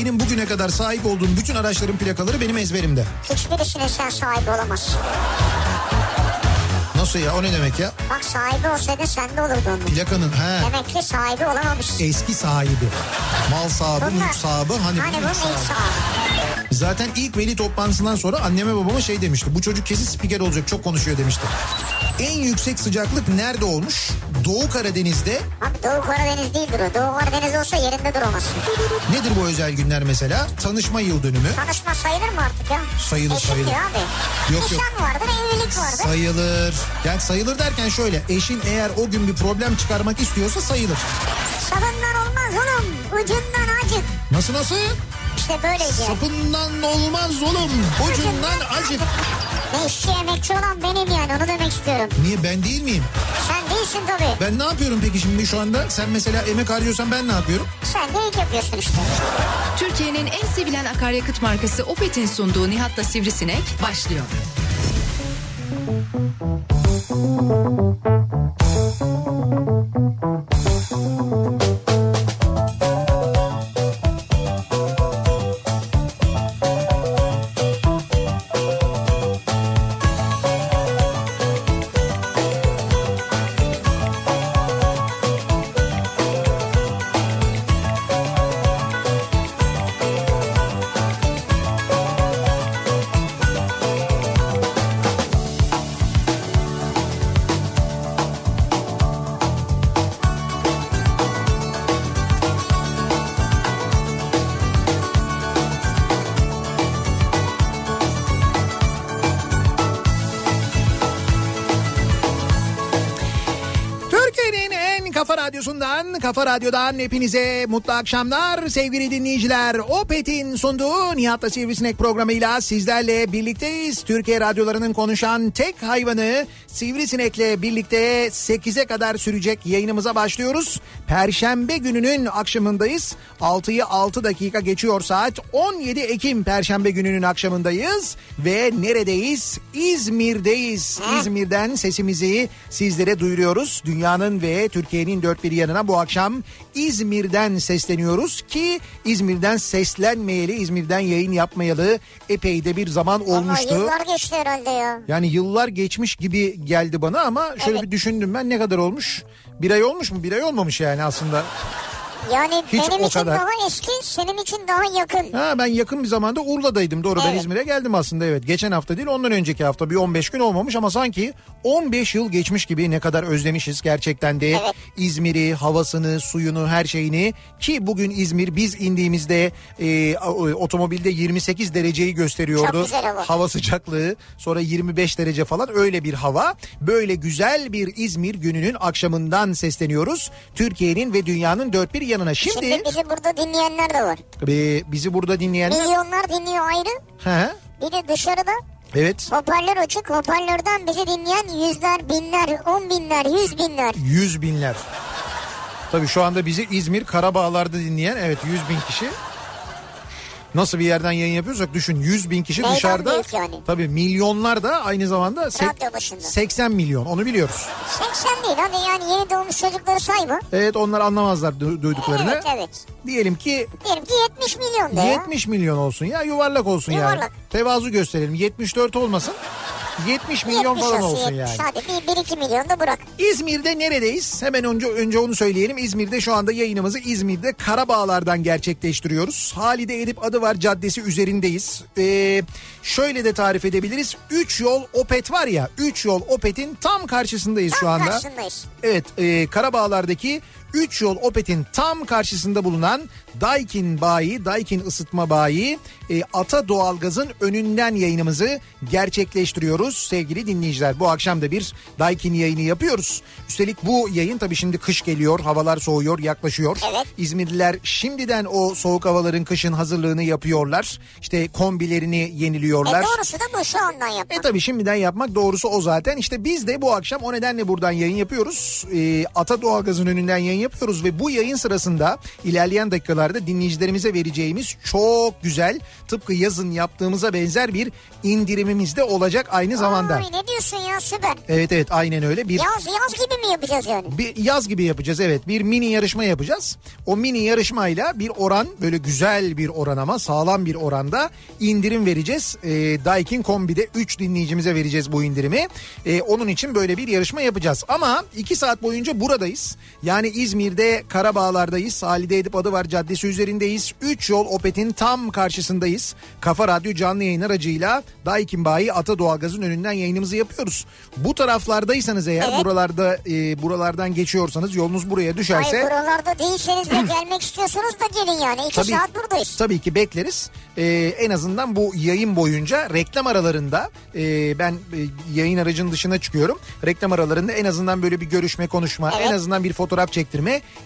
benim bugüne kadar sahip olduğum bütün araçların plakaları benim ezberimde. Hiçbirisine sen sahibi olamazsın. Nasıl ya o ne demek ya? Bak sahibi olsaydı sende olurdu onun. Plakanın he. Demek ki sahibi olamamışsın. Eski sahibi. Mal sahibi, Bunlar- mülk sahibi. Hani, Hani bu mülk sahibi. Zaten ilk veli toplantısından sonra anneme babama şey demişti. Bu çocuk kesin spiker olacak çok konuşuyor demişti. En yüksek sıcaklık nerede olmuş? Doğu Karadeniz'de. Abi Doğu Karadeniz değildir o. Doğu Karadeniz olsa yerinde duramazsın. Nedir bu özel günler mesela? Tanışma yıl dönümü. Tanışma sayılır mı artık ya? Sayılır, Eşittir sayılır. abi. Yok, yok. Nişan vardır, evlilik vardır. Sayılır. Yani sayılır derken şöyle. Eşin eğer o gün bir problem çıkarmak istiyorsa sayılır. Sabından olmaz oğlum. Ucundan acık. Nasıl nasıl? İşte böyleydi. Sapından olmaz oğlum. Ucundan acık. Ne işçi emekçi olan benim yani onu demek istiyorum. Niye ben değil miyim? Sen değilsin tabii. Ben ne yapıyorum peki şimdi şu anda? Sen mesela emek harcıyorsan ben ne yapıyorum? Sen de ilk yapıyorsun işte. Türkiye'nin en sevilen akaryakıt markası Opet'in sunduğu Nihat'la Sivrisinek başlıyor. Türkiye'nin kafa radyodan hepinize mutlu akşamlar sevgili dinleyiciler. Opet'in sunduğu Nihat'la Sivrisinek programıyla sizlerle birlikteyiz. Türkiye radyolarının konuşan tek hayvanı Sivrisinek'le birlikte 8'e kadar sürecek yayınımıza başlıyoruz. Perşembe gününün akşamındayız. 6'yı 6 dakika geçiyor saat. 17 Ekim Perşembe gününün akşamındayız. Ve neredeyiz? İzmir'deyiz. İzmir'den sesimizi sizlere duyuruyoruz. Dünyanın ve Türkiye'nin dört bir yanına bu akşam İzmir'den sesleniyoruz ki İzmir'den seslenmeyeli, İzmir'den yayın yapmayalı epey de bir zaman Ama olmuştu. yıllar geçti herhalde ya. Yani yıllar geçmiş gibi geldi bana ama şöyle Evet. bir düşündüm ben ne kadar olmuş? Bir ay olmuş mu? Bir ay olmamış yani aslında. Yani Hiç benim için kadar. daha eski, senin için daha yakın. Ha ben yakın bir zamanda Urla'daydım doğru ben Evet. İzmir'e geldim aslında evet. Geçen hafta değil ondan önceki hafta bir 15 gün olmamış ama sanki 15 yıl geçmiş gibi ne kadar özlemişiz gerçekten de Evet. İzmir'i, havasını, suyunu, her şeyini ki bugün İzmir biz indiğimizde e, otomobilde 28 dereceyi gösteriyordu. Çok güzel hava. Hava sıcaklığı sonra 25 derece falan öyle bir hava. Böyle güzel bir İzmir gününün akşamından sesleniyoruz. Türkiye'nin ve dünyanın dört bir yanına. Şimdi, Şimdi bizi burada dinleyenler de var. e, bizi burada dinleyenler... Milyonlar dinliyor ayrı. He, Bir de dışarıda evet. hoparlör açık. Hoparlörden bizi dinleyen yüzler, binler, on binler, yüz binler. Yüz binler. Tabii şu anda bizi İzmir Karabağlar'da dinleyen evet yüz bin kişi. Nasıl bir yerden yayın yapıyorsak düşün 100 bin kişi Meydan dışarıda. yani. Tabii milyonlar da aynı zamanda sek- Radyo başında. 80 milyon onu biliyoruz. 80 değil hadi yani yeni doğmuş çocukları say bu. Evet onlar anlamazlar du- duyduklarını. Evet evet. Diyelim ki Diyelim ki 70 milyon da ya. 70 milyon olsun ya yuvarlak olsun yani. Yuvarlak. Tevazu gösterelim 74 olmasın 70 milyon 70 falan olsun, olsun 70. yani. Hadi bir, bir iki milyon da bırak. İzmir'de neredeyiz? Hemen önce önce onu söyleyelim. İzmir'de şu anda yayınımızı İzmir'de Karabağlar'dan gerçekleştiriyoruz. Halide Edip adı var caddesi üzerindeyiz. Ee, şöyle de tarif edebiliriz. 3 yol Opet var ya 3 yol Opet'in tam karşısındayız şu Tam anda. karşısındayız. Evet e, Karabağlar'daki 3 yol Opet'in tam karşısında bulunan Daikin Bayi, Daikin ısıtma bayi e, Ata Doğalgaz'ın önünden yayınımızı gerçekleştiriyoruz sevgili dinleyiciler. Bu akşam da bir Daikin yayını yapıyoruz. Üstelik bu yayın tabii şimdi kış geliyor, havalar soğuyor, yaklaşıyor. Evet. İzmirliler şimdiden o soğuk havaların kışın hazırlığını yapıyorlar. İşte kombilerini yeniliyorlar. E doğrusu da bu şu andan E yapmak. tabii şimdiden yapmak doğrusu o zaten. İşte biz de bu akşam o nedenle buradan yayın yapıyoruz. Ee, Ata Doğalgaz'ın önünden yayın yapıyoruz ve bu yayın sırasında ilerleyen dakikalarda dinleyicilerimize vereceğimiz çok güzel tıpkı yazın yaptığımıza benzer bir indirimimiz de olacak aynı zamanda. Ay ne diyorsun ya süper. Evet evet aynen öyle bir Yaz yaz gibi mi yapacağız yani? bir yaz gibi yapacağız evet bir mini yarışma yapacağız. O mini yarışmayla bir oran böyle güzel bir oran ama sağlam bir oranda indirim vereceğiz. E, Daikin Kombi'de 3 dinleyicimize vereceğiz bu indirimi. E, onun için böyle bir yarışma yapacağız. Ama 2 saat boyunca buradayız. Yani İzmir'de Karabağlar'dayız. Halide Edip Adıvar Caddesi üzerindeyiz. 3 yol Opet'in tam karşısındayız. Kafa Radyo canlı yayın aracıyla Daikin Bayi Ata Doğalgaz'ın önünden yayınımızı yapıyoruz. Bu taraflardaysanız eğer Evet. buralarda e, buralardan geçiyorsanız yolunuz buraya düşerse Hayır buralarda değilseniz de gelmek istiyorsunuz da gelin yani. İki Tabii. saat buradayız. Tabii ki bekleriz. Ee, en azından bu yayın boyunca reklam aralarında e, ben e, yayın aracının dışına çıkıyorum. Reklam aralarında en azından böyle bir görüşme, konuşma, Evet. en azından bir fotoğraf çektirme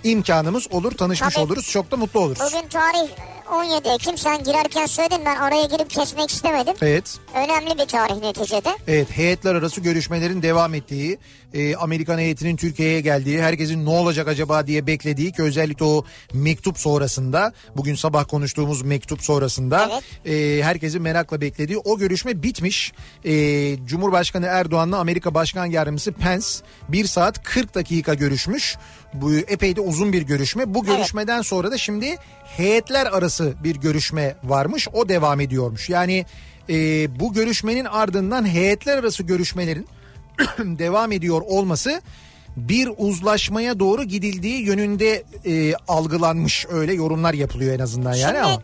imkanımız olur, tanışmış Tabii. oluruz. Çok da mutlu oluruz. Bugün tarih 17 Ekim sen girerken söyledin ben araya girip kesmek istemedim. Evet. Önemli bir tarih neticede. Evet heyetler arası görüşmelerin devam ettiği, e, Amerikan heyetinin Türkiye'ye geldiği, herkesin ne olacak acaba diye beklediği ki özellikle o mektup sonrasında, bugün sabah konuştuğumuz mektup sonrasında e, herkesin merakla beklediği o görüşme bitmiş. E, Cumhurbaşkanı Erdoğan'la Amerika Başkan Yardımcısı Pence 1 saat 40 dakika görüşmüş. Bu epey de uzun bir görüşme. Bu görüşmeden sonra da şimdi heyetler arası bir görüşme varmış. O devam ediyormuş. Yani e, bu görüşmenin ardından heyetler arası görüşmelerin devam ediyor olması bir uzlaşmaya doğru gidildiği yönünde e, algılanmış öyle yorumlar yapılıyor en azından yani Şimdi ama.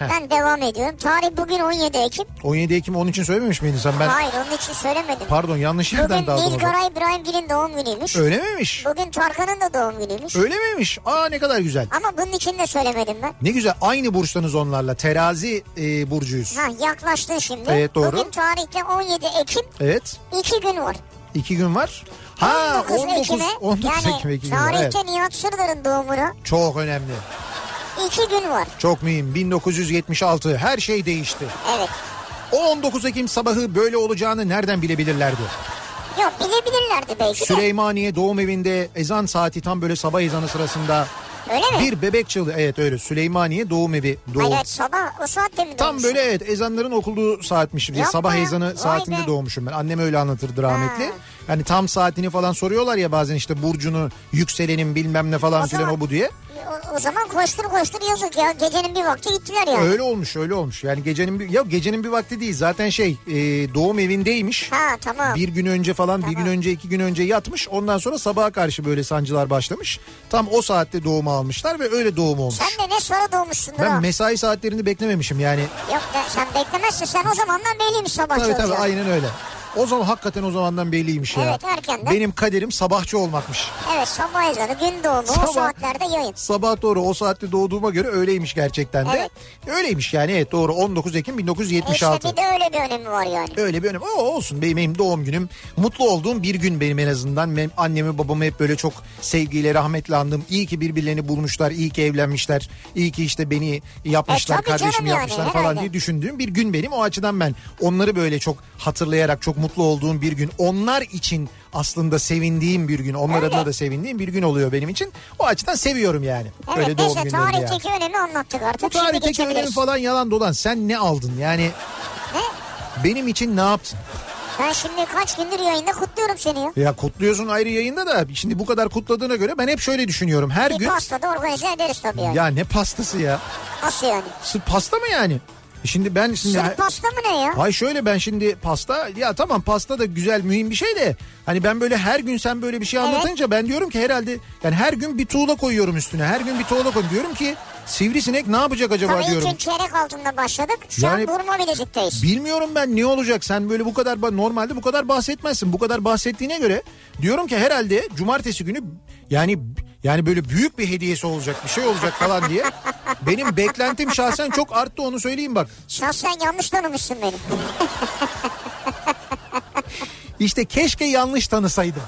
Ben devam ediyorum. Tarih bugün 17 Ekim. 17 Ekim onun için söylememiş miydin sen ben? Hayır onun için söylemedim. Pardon yanlış yerden Bugün daldım. zaman. Nilgara İbrahimgil'in doğum günüymüş. Öyle miymiş? Bugün Tarkan'ın da doğum günüymüş. Öyle miymiş? Aa ne kadar güzel. Ama bunun için de söylemedim ben. Ne güzel aynı burçtanız onlarla. Terazi e, burcuyuz. Ha yaklaştın şimdi. Evet, doğru. Bugün tarihte 17 Ekim Evet. iki gün var. iki gün var. Ha 19 19 Ekim'e 19 yani Ekim var. tarihte Evet. Nihat Sırdar'ın doğumuna Çok önemli. İki gün var. Çok mühim. 1976 her şey değişti. Evet. O 19 Ekim sabahı böyle olacağını nereden bilebilirlerdi? Yok bilebilirlerdi belki. Süleymaniye doğum evinde ezan saati tam böyle sabah ezanı sırasında Öyle mi? bir bebek çığlığı. Evet öyle Süleymaniye doğum evi. Doğum. Hayır sabah o saatte mi Tam doğmuşsun? böyle evet ezanların okulduğu saatmiş. Yapma Sabah ya. ezanı Vay saatinde be. doğmuşum ben. Annem öyle anlatırdı rahmetli. Ha. Hani tam saatini falan soruyorlar ya bazen işte burcunu, yükselenin bilmem ne falan O filan o bu diye. O, o zaman koştur koştur yazık ya. Gecenin bir vakti gittiler yani. Öyle olmuş öyle olmuş. Yani gecenin bir, ya gecenin bir vakti değil zaten şey e, doğum evindeymiş. Ha tamam. Bir gün önce falan bir gün önce iki gün önce yatmış. Ondan sonra sabaha karşı böyle sancılar başlamış. Tam o saatte doğumu almışlar ve öyle doğum olmuş. Sen de ne sonra doğmuşsundur Ben ha. mesai saatlerini beklememişim yani. Yok sen beklemezsin. Sen o zamandan belliymiş sabahçı Tabii tabii aynen öyle. O zaman hakikaten o zamandan belliymiş ya. Evet, erkenden. Benim kaderim sabahçı olmakmış. Evet sabah ezanı gün doğumu Sabah- o saatlerde yayın. Sabah doğru o saatte doğduğuma göre öyleymiş gerçekten de. Evet. Öyleymiş yani evet doğru 19 Ekim E 1976. işte bir de öyle bir önemi var yani. Öyle bir önem. O olsun benim, benim doğum günüm. Mutlu olduğum bir gün benim en azından. Benim annemi babamı hep böyle çok sevgiyle rahmetle andım. İyi ki birbirlerini bulmuşlar. iyi ki evlenmişler. iyi ki işte beni yapmışlar. E, kardeşimi yani, yapmışlar falan herhalde. diye düşündüğüm bir gün benim. O açıdan ben onları böyle çok hatırlayarak çok mutlu olduğum bir gün. Onlar için aslında sevindiğim bir gün. Onlar Öyle. adına da sevindiğim bir gün oluyor benim için. O açıdan seviyorum yani. Evet Öyle doğum neyse günlerini yani. tarihteki önemi anlattık artık. Bu tarihteki önemi falan yalan dolan. Sen ne aldın yani? Ne? Benim için ne yaptın? Ben şimdi kaç gündür yayında kutluyorum seni ya. Ya kutluyorsun ayrı yayında da şimdi bu kadar kutladığına göre ben hep şöyle düşünüyorum. Her Bir gün pasta da organize ederiz tabii yani. ya ne pastası ya? Nasıl yani? Sırf pasta mı yani? E Şimdi ben şimdi Sırf pasta mı ne ya? Ay şöyle ben şimdi pasta ya tamam pasta da güzel mühim bir şey de hani ben böyle her gün sen böyle bir şey Evet. anlatınca ben diyorum ki herhalde yani her gün bir tuğla koyuyorum üstüne. Her gün bir tuğla koyuyorum. Diyorum ki sivrisinek ne yapacak acaba Tabii diyorum. gün çeyrek altında başladık. Şu Yani- an vurma bilezikteyiz. Bilmiyorum ben ne olacak sen böyle bu kadar normalde bu kadar bahsetmezsin. Bu kadar bahsettiğine göre diyorum ki herhalde cumartesi günü yani yani böyle büyük bir hediyesi olacak bir şey olacak falan diye. Benim beklentim şahsen çok arttı onu söyleyeyim bak. Şahsen yanlış tanımışsın beni. İşte keşke yanlış tanısaydım.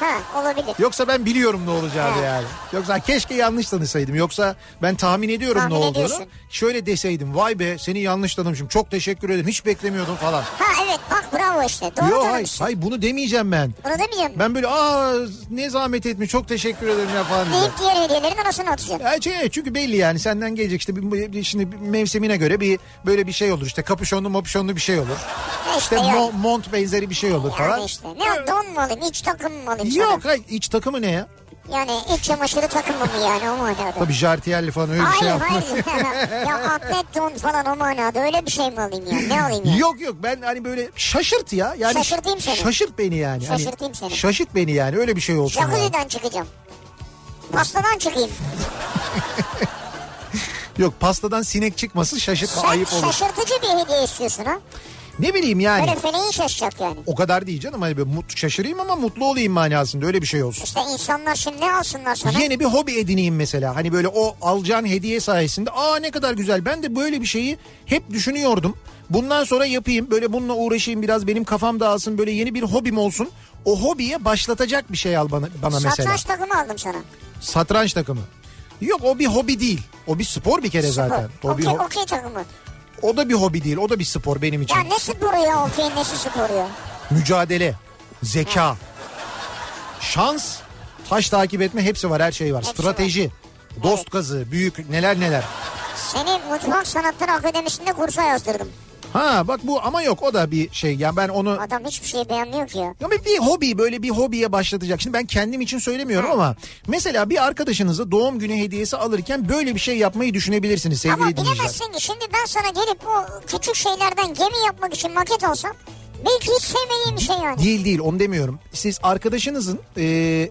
Ha olabilir. Yoksa ben biliyorum ne olacağını Ha. yani. Yoksa keşke yanlış tanısaydım. Yoksa ben tahmin ediyorum Tahmin ne olduğunu. ediyorsun. Şöyle deseydim vay be seni yanlış tanımışım çok teşekkür ederim hiç beklemiyordum falan. Ha evet bak bravo işte. Doğru Yok hayır, hayır bunu demeyeceğim ben. Bunu demeyeceğim. Ben böyle aa ne zahmet etmiş çok teşekkür ederim ya falan. Deyip diğer hediyelerin arasına atacaksın. Ya şey, çünkü belli yani senden gelecek işte şimdi mevsimine göre bir böyle bir şey olur işte kapüşonlu mapüşonlu bir şey olur. İşte işte mo- mont benzeri bir şey olur falan. Yani işte. Ne don mu alayım? İç takım mı alayım sana? Yok hayır iç takımı ne ya? Yani iç çamaşırı takımı mı yani o manada? Tabii jartiyerli falan öyle bir şey Hayır yapma. hayır. ya atlet don falan o manada öyle bir şey mi alayım ya? Ne alayım ya? Yok yok ben hani böyle şaşırt ya. Yani Şaşırtayım seni. Şaşırt beni yani. Hani Şaşırtayım seni. Şaşırt beni yani öyle bir şey olsun. yani. Jacuzzi'den çıkacağım. Pastadan çıkayım. Yok pastadan sinek çıkmasın şaşırtma Sen ayıp olur. şaşırtıcı bir hediye istiyorsun ha? Ne bileyim yani. Böyle feleğin şaşacak yani. O kadar değil canım hani mut, şaşırayım ama mutlu olayım manasında öyle bir şey olsun. İşte insanlar şimdi ne alsınlar sana? Yeni bir hobi edineyim mesela. Hani böyle o alacağın hediye sayesinde aa ne kadar güzel. Ben de böyle bir şeyi hep düşünüyordum. Bundan sonra yapayım böyle bununla uğraşayım biraz benim kafam dağılsın böyle yeni bir hobim olsun. O hobiye başlatacak bir şey al bana, bana mesela. Satranç takımı aldım sana. Satranç takımı. Yok o bir hobi değil. O bir spor bir kere zaten. O, Okey bir ho- okey takımı. O da bir hobi değil. O da bir spor benim için. Ya ne sporu ya okey nesi sporu ya? Mücadele, zeka, şans, taş takip etme hepsi var. Her şey var. Hepsi Strateji, dost gazı, büyük neler neler. Seni Mutfak Sanatları Akademisi'nde kursa yazdırdım. Ha bak bu ama yok o da bir şey. Yani ben onu Adam hiçbir şey beğenmiyor ki ya. ya bir, bir hobi böyle bir hobiye başlatacak. Şimdi ben kendim için söylemiyorum ama mesela bir arkadaşınıza doğum günü hediyesi alırken böyle bir şey yapmayı düşünebilirsiniz sevgili Ama dinleyiciler. bilemezsin ki şimdi ben sana gelip o küçük şeylerden gemi yapmak için maket alsam belki hiç sevmediğim bir şey yani. Değil değil onu demiyorum. Siz arkadaşınızın e,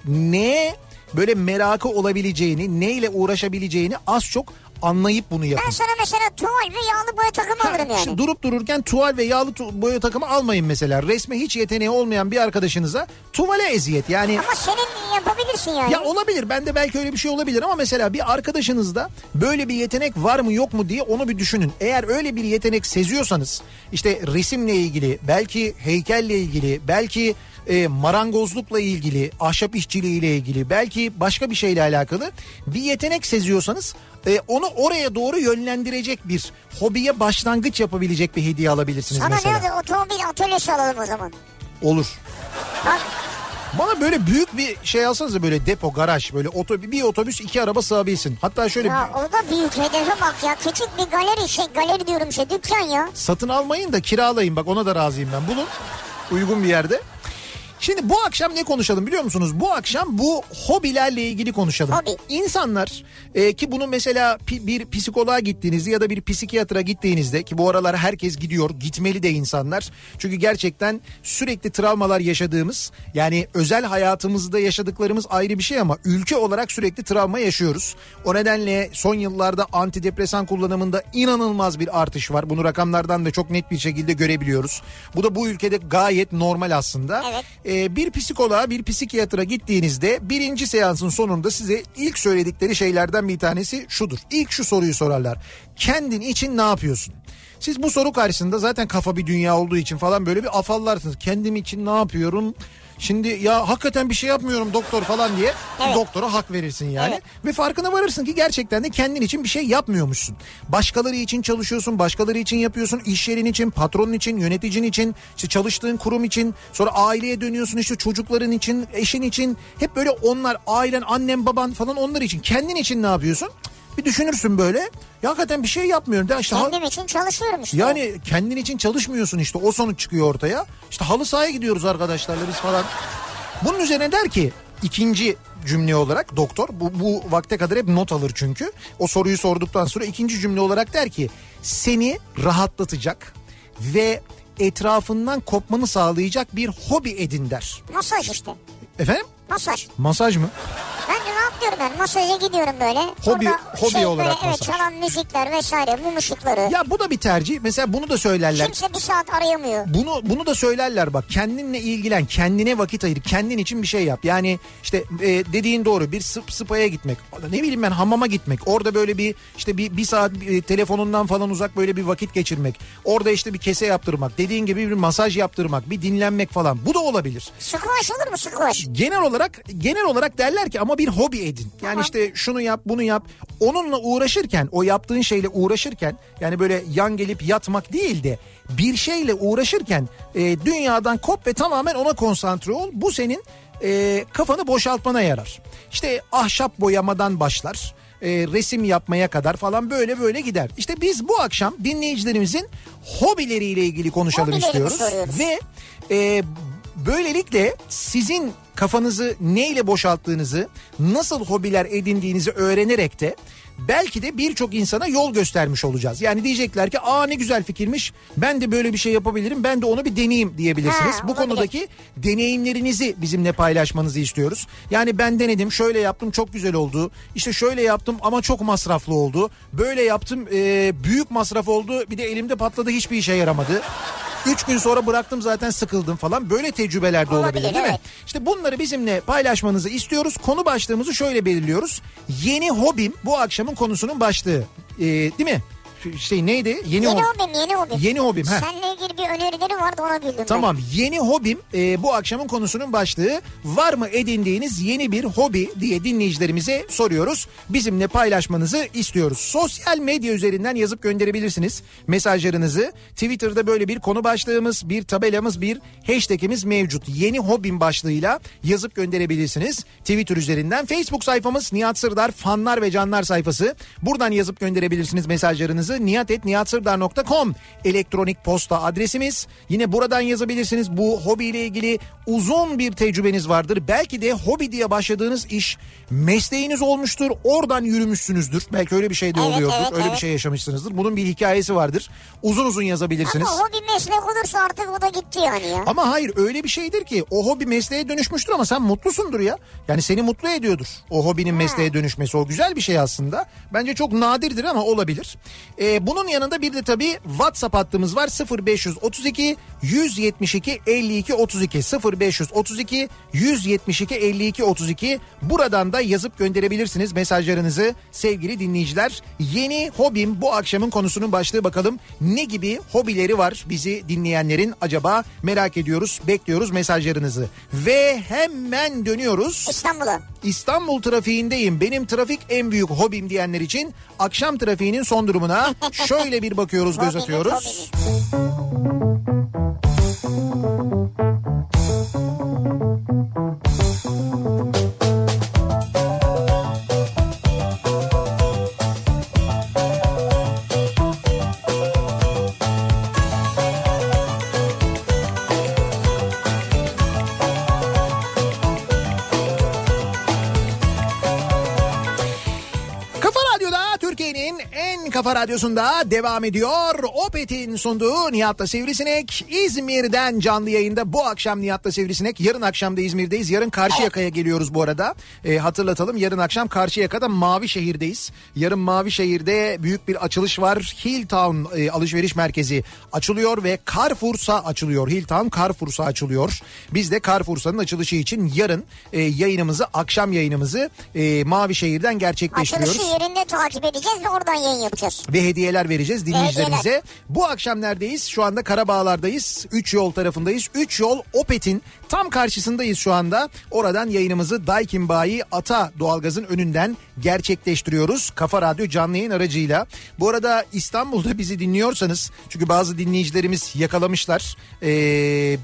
neye böyle merakı olabileceğini, neyle uğraşabileceğini az çok anlayıp bunu yapın. Ben sana mesela tuval ve yağlı boya takımı alırım yani. Şimdi durup dururken tuval ve yağlı tu- boya takımı almayın mesela. Resme hiç yeteneği olmayan bir arkadaşınıza tuvale eziyet. Yani Ama senin yapabilirsin yani. ya olabilir bende belki öyle bir şey olabilir ama mesela bir arkadaşınızda böyle bir yetenek var mı yok mu diye onu bir düşünün. Eğer öyle bir yetenek seziyorsanız işte resimle ilgili belki heykelle ilgili belki e, marangozlukla ilgili ahşap işçiliğiyle ilgili belki başka bir şeyle alakalı bir yetenek seziyorsanız e, onu oraya doğru yönlendirecek bir hobiye başlangıç yapabilecek bir hediye alabilirsiniz sana mesela. ne oldu otomobil atölyesi alalım o zaman. Olur. Bak Bana böyle büyük bir şey alsanıza böyle depo, garaj, böyle otobüs, bir otobüs iki araba sığabilsin. Hatta şöyle ya o da büyük hedefe bak ya. Küçük bir galeri şey galeri diyorum şey dükkan ya. satın almayın da kiralayın bak ona da razıyım ben. Bulun uygun bir yerde. Şimdi bu akşam ne konuşalım biliyor musunuz? Bu akşam bu hobilerle ilgili konuşalım. Hobi. İnsanlar e, ki bunu mesela pi- bir psikoloğa gittiğinizde ya da bir psikiyatra gittiğinizde ki bu aralar herkes gidiyor gitmeli de insanlar. Çünkü gerçekten sürekli travmalar yaşadığımız yani özel hayatımızda yaşadıklarımız ayrı bir şey ama ülke olarak sürekli travma yaşıyoruz. O nedenle son yıllarda antidepresan kullanımında inanılmaz bir artış var. Bunu rakamlardan da çok net bir şekilde görebiliyoruz. Bu da bu ülkede gayet normal aslında. Evet. Ee, bir psikoloğa bir psikiyatra gittiğinizde birinci seansın sonunda size ilk söyledikleri şeylerden bir tanesi şudur. İlk şu soruyu sorarlar. Kendin için ne yapıyorsun? Siz bu soru karşısında zaten kafa bir dünya olduğu için falan böyle bir afallarsınız. Kendim için ne yapıyorum? Şimdi ya hakikaten bir şey yapmıyorum doktor falan diye Evet. doktora hak verirsin yani. Evet. Ve farkına varırsın ki gerçekten de kendin için bir şey yapmıyormuşsun. Başkaları için çalışıyorsun, başkaları için yapıyorsun, iş yerin için, patronun için, yöneticin için, işte çalıştığın kurum için, sonra aileye dönüyorsun işte çocukların için, eşin için. Hep böyle onlar, ailen, annen, baban falan onlar için. Kendin için ne yapıyorsun? Bir düşünürsün böyle. Ya hakikaten bir şey yapmıyorum. Ya işte Kendim için çalışıyorum işte. yani kendin için çalışmıyorsun işte o sonuç çıkıyor ortaya. İşte halı sahaya gidiyoruz arkadaşlarla biz falan. Bunun üzerine der ki ikinci cümle olarak doktor bu, bu vakte kadar hep not alır çünkü. O soruyu sorduktan sonra ikinci cümle olarak der ki seni rahatlatacak ve etrafından kopmanı sağlayacak bir hobi edin der. Masaj işte. Efendim? Masaj. Masaj mı? Ben gidiyorum ben. Masaja gidiyorum böyle. Hobi- Orada hobi olarak böyle, Evet masaj. çalan müzikler vesaire mum ışıkları. Ya bu da bir tercih. Mesela bunu da söylerler. Kimse bir saat arayamıyor. Bunu bunu da söylerler bak kendinle ilgilen kendine vakit ayır kendin için bir şey yap yani işte e, dediğin doğru bir sıp spaya gitmek ne bileyim ben hamama gitmek orada böyle bir işte bir, bir saat e, telefonundan falan uzak böyle bir vakit geçirmek orada işte bir kese yaptırmak dediğin gibi bir masaj yaptırmak bir dinlenmek falan bu da olabilir Squash olur mu squash? genel olarak genel olarak derler ki ama bir hobi edin. Yani Tamam. işte şunu yap bunu yap. Onunla uğraşırken o yaptığın şeyle uğraşırken yani böyle yan gelip yatmak değil de bir şeyle uğraşırken e, dünyadan kop ve tamamen ona konsantre ol. Bu senin e, kafanı boşaltmana yarar. İşte ahşap boyamadan başlar. e, resim yapmaya kadar falan böyle böyle gider. İşte biz bu akşam dinleyicilerimizin hobileriyle ilgili konuşalım istiyoruz. soruyoruz. Ve e, böylelikle sizin kafanızı neyle boşalttığınızı, nasıl hobiler edindiğinizi öğrenerek de belki de birçok insana yol göstermiş olacağız. Yani diyecekler ki aa ne güzel fikirmiş ben de böyle bir şey yapabilirim ben de onu bir deneyeyim diyebilirsiniz. Ha, Bu olabilir. konudaki deneyimlerinizi bizimle paylaşmanızı istiyoruz. Yani ben denedim şöyle yaptım çok güzel oldu. İşte şöyle yaptım ama çok masraflı oldu. Böyle yaptım e, büyük masraf oldu bir de elimde patladı hiçbir işe yaramadı. Üç gün sonra bıraktım zaten sıkıldım falan. Böyle tecrübeler de olabilir, değil mi? İşte bunları bizimle paylaşmanızı istiyoruz. Konu başlığımızı şöyle belirliyoruz. Yeni hobim bu akşamın konusunun başlığı. Ee, değil mi? Şey neydi? Yeni, Yeni ho- hobim yeni hobim. Yeni hobim, heh. Seninle ilgili bir önerileri vardı ona güldüm ben. Tamam yeni hobim e, bu akşamın konusunun başlığı var mı edindiğiniz yeni bir hobi diye dinleyicilerimize soruyoruz. Bizimle paylaşmanızı istiyoruz. Sosyal medya üzerinden yazıp gönderebilirsiniz mesajlarınızı. Twitter'da böyle bir konu başlığımız, bir tabelamız, bir hashtagimiz mevcut. Yeni hobim başlığıyla yazıp gönderebilirsiniz. Twitter üzerinden Facebook sayfamız Nihat Sırdar fanlar ve canlar sayfası. Buradan yazıp gönderebilirsiniz mesajlarınızı. nihatetnihatsırdar.com elektronik posta adresimiz. Yine buradan yazabilirsiniz. Bu hobiyle ilgili uzun bir tecrübeniz vardır. Belki de hobi diye başladığınız iş mesleğiniz olmuştur. Oradan yürümüşsünüzdür. Belki öyle bir şey de Evet, oluyordur. evet, öyle bir evet. şey yaşamışsınızdır. Bunun bir hikayesi vardır. Uzun uzun yazabilirsiniz. Ama hobi meslek olursa artık o da gitti yani ya. Ama hayır öyle bir şeydir ki o hobi mesleğe dönüşmüştür ama sen mutlusundur ya. Yani seni mutlu ediyordur o hobinin mesleğe dönüşmesi. O güzel bir şey aslında. Bence çok nadirdir ama olabilir. Ee, bunun yanında bir de tabii WhatsApp hattımız var 0532 172 52 32 0532 172 52 32 buradan da yazıp gönderebilirsiniz mesajlarınızı sevgili dinleyiciler. Yeni hobim bu akşamın konusunun başlığı bakalım ne gibi hobileri var bizi dinleyenlerin acaba merak ediyoruz bekliyoruz mesajlarınızı ve hemen dönüyoruz. İstanbul'a. İstanbul trafiğindeyim. Benim trafik en büyük hobim diyenler için akşam trafiğinin son durumuna şöyle bir bakıyoruz, göz Hobimiz, atıyoruz. Hobimiz. Kafa kafa radyosunda devam ediyor. Opet'in sunduğu Nihat'la Sivrisinek. İzmir'den canlı yayında bu akşam Nihat'la Sivrisinek. Yarın akşam da İzmir'deyiz. Yarın Karşıyaka'ya geliyoruz bu arada. Ee, hatırlatalım yarın akşam Karşıyaka'da Mavişehir'deyiz. Yarın Mavişehir'de büyük bir açılış var. Hilltown e, alışveriş merkezi açılıyor ve Carrefour'sa açılıyor. Hilltown Carrefour'sa açılıyor. Biz de Carrefour'sa'nın açılışı için yarın e, yayınımızı, akşam yayınımızı e, Mavişehir'den gerçekleştiriyoruz Açılışı yerinde takip edeceğiz ve oradan yayın yapacağız. Ve hediyeler vereceğiz dinleyicilerimize. Bu akşam neredeyiz? Şu anda Karabağlar'dayız. 3 yol tarafındayız. 3 yol Opet'in tam karşısındayız şu anda. Oradan yayınımızı Daikin Bayi Ata doğalgazın önünden gerçekleştiriyoruz. Kafa Radyo canlı yayın aracıyla. Bu arada İstanbul'da bizi dinliyorsanız çünkü bazı dinleyicilerimiz yakalamışlar. Ee,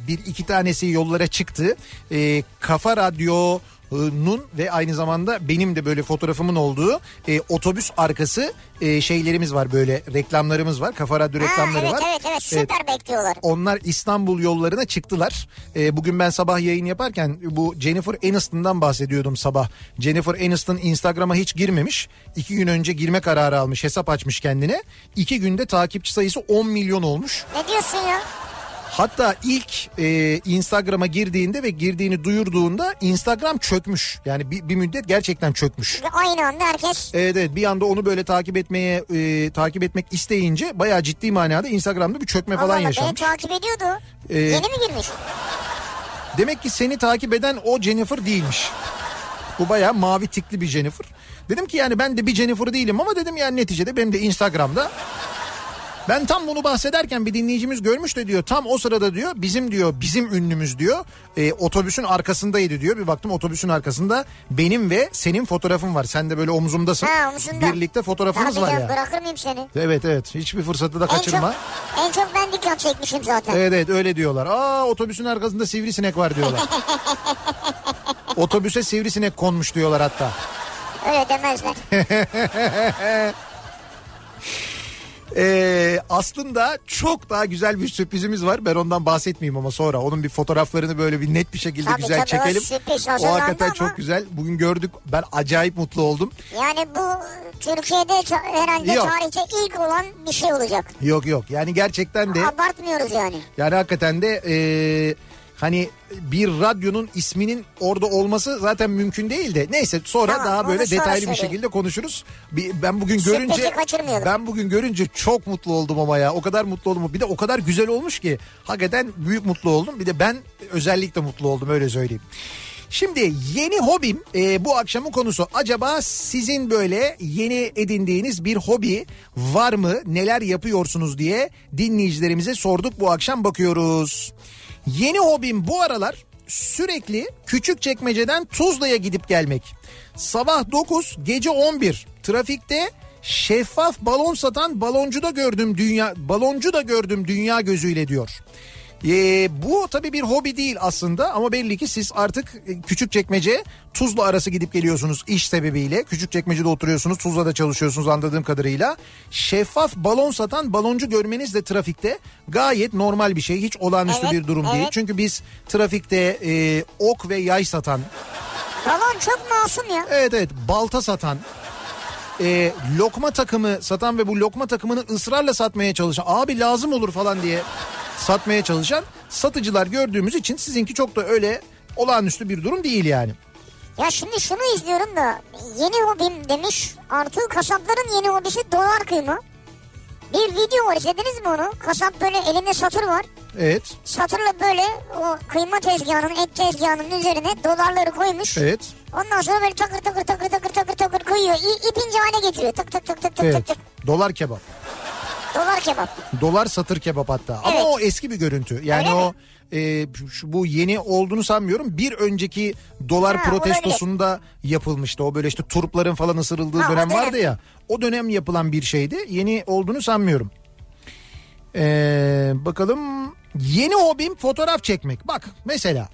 bir iki tanesi yollara çıktı. Ee, Kafa Radyo Nun ve aynı zamanda benim de böyle fotoğrafımın olduğu e, otobüs arkası e, şeylerimiz var böyle reklamlarımız var. Kafa Radyo Ha, reklamları evet var. evet evet süper bekliyorlar. Onlar İstanbul yollarına çıktılar. E, bugün ben sabah yayın yaparken bu Jennifer Aniston'dan bahsediyordum sabah. Jennifer Aniston Instagram'a hiç girmemiş. İki gün önce girme kararı almış hesap açmış kendine. İki günde takipçi sayısı 10 milyon olmuş. Ne diyorsun ya? Hatta ilk e, Instagram'a girdiğinde ve girdiğini duyurduğunda Instagram çökmüş. Yani bir, bir müddet gerçekten çökmüş. Aynı anda herkes Evet evet bir anda onu böyle takip etmeye e, takip etmek isteyince bayağı ciddi manada Instagram'da bir çökme falan Allah Allah, beni yaşanmış. takip ediyordu. Ee, Yeni mi girmiş? Demek ki seni takip eden o Jennifer değilmiş. Bu bayağı mavi tikli bir Jennifer. Dedim ki yani ben de bir Jennifer değilim ama dedim yani neticede benim de Instagram'da ben tam bunu bahsederken bir dinleyicimiz görmüş de diyor tam o sırada diyor bizim diyor bizim ünlümüz diyor e, otobüsün arkasındaydı diyor. Bir baktım otobüsün arkasında benim ve senin fotoğrafın var. Sen de böyle omzumdasın. Ha, omzunda. Birlikte fotoğrafımız Tabii var canım, ya. bırakır mıyım seni? Evet evet hiçbir fırsatı da En çok, kaçırma. en çok ben dikkat çekmişim zaten. Evet evet öyle diyorlar. Aa otobüsün arkasında sivrisinek var diyorlar. Otobüse sivrisinek konmuş diyorlar hatta. Öyle demezler. Ee, aslında çok daha güzel bir sürprizimiz var. Ben ondan bahsetmeyeyim ama sonra onun bir fotoğraflarını böyle bir net bir şekilde Tabii, güzel tabii, o çekelim. sürpriz O hazırlandı hakikaten ama- çok güzel. Bugün gördük. Ben acayip mutlu oldum. Yani bu Türkiye'de herhalde Yok. tarihte ilk olan bir şey olacak. Yok yok. Yani gerçekten de Abartmıyoruz yani. yani hakikaten de ee, hani bir radyonun isminin orada olması zaten mümkün değil de neyse sonra Tamam, daha böyle detaylı bir söyleyelim. şekilde konuşuruz. Bir, ben bugün görünce ben bugün görünce çok mutlu oldum ama ya o kadar mutlu oldum. Bir de o kadar güzel olmuş ki hakikaten büyük mutlu oldum. Bir de ben özellikle mutlu oldum öyle söyleyeyim. Şimdi yeni hobim e, bu akşamın konusu. Acaba sizin böyle yeni edindiğiniz bir hobi var mı? Neler yapıyorsunuz diye dinleyicilerimize sorduk bu akşam bakıyoruz. Yeni hobim bu aralar sürekli küçük çekmeceden Tuzla'ya gidip gelmek. Sabah 9 gece 11 trafikte şeffaf balon satan baloncu da gördüm dünya baloncu da gördüm dünya gözüyle diyor. Ee, bu tabii bir hobi değil aslında ama belli ki siz artık e, küçük çekmece Tuzla arası gidip geliyorsunuz iş sebebiyle. Küçük çekmecede oturuyorsunuz Tuzla'da çalışıyorsunuz anladığım kadarıyla. Şeffaf balon satan baloncu görmeniz de trafikte gayet normal bir şey. Hiç olağanüstü Evet, bir durum değil. evet. Çünkü biz trafikte e, ok ve yay satan Balon çok masum ya. Evet evet balta satan e, lokma takımı satan ve bu lokma takımını ısrarla satmaya çalışan abi lazım olur falan diye satmaya çalışan satıcılar gördüğümüz için sizinki çok da öyle olağanüstü bir durum değil yani. Ya şimdi şunu izliyorum da yeni hobim demiş. Artı kasapların yeni hobisi dolar kıyma. Bir video var izlediniz mi onu? Kasap böyle elinde satır var. Evet Satırla böyle o kıyma tezgahının et tezgahının üzerine dolarları koymuş. evet Ondan sonra böyle takır takır takır takır takır takır koyuyor. İ, ipince hale getiriyor. Tık tık tık tık tık evet tık tık. dolar kebap. Dolar kebap. Dolar satır kebap hatta. Ama Evet. o eski bir görüntü. Yani Öyle o e, şu, bu yeni olduğunu sanmıyorum. Bir önceki dolar Ha, protestosunda yapılmıştı. O böyle işte turpların falan ısırıldığı Ha, dönem dönem. vardı ya. O dönem yapılan bir şeydi. Yeni olduğunu sanmıyorum. Ee, bakalım yeni hobim fotoğraf çekmek. Bak mesela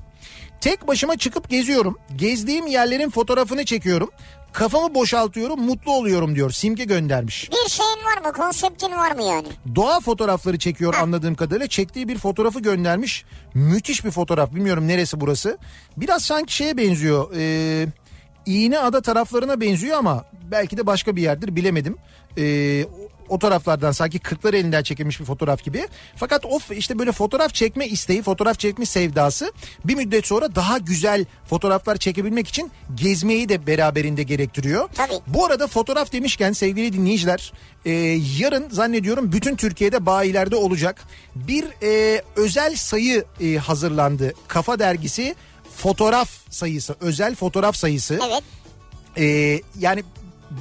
tek başıma çıkıp geziyorum. Gezdiğim yerlerin fotoğrafını çekiyorum. Kafamı boşaltıyorum, mutlu oluyorum diyor. Simge göndermiş. Bir şeyin var mı? Konseptin var mı yani? Doğa fotoğrafları çekiyor anladığım kadarıyla. Çektiği bir fotoğrafı göndermiş. Müthiş bir fotoğraf. Bilmiyorum neresi burası. Biraz sanki şeye benziyor. Ee, İğneada taraflarına benziyor ama belki de başka bir yerdir bilemedim. Ee, o taraflardan sanki kırklar elinden çekilmiş bir fotoğraf gibi. Fakat o işte böyle fotoğraf çekme isteği, fotoğraf çekme sevdası bir müddet sonra daha güzel fotoğraflar çekebilmek için gezmeyi de beraberinde gerektiriyor. Tabii. Bu arada fotoğraf demişken sevgili dinleyiciler e, yarın zannediyorum bütün Türkiye'de bayilerde olacak bir e, özel sayı e, hazırlandı. Kafa dergisi fotoğraf sayısı özel fotoğraf sayısı. Evet. Ee, yani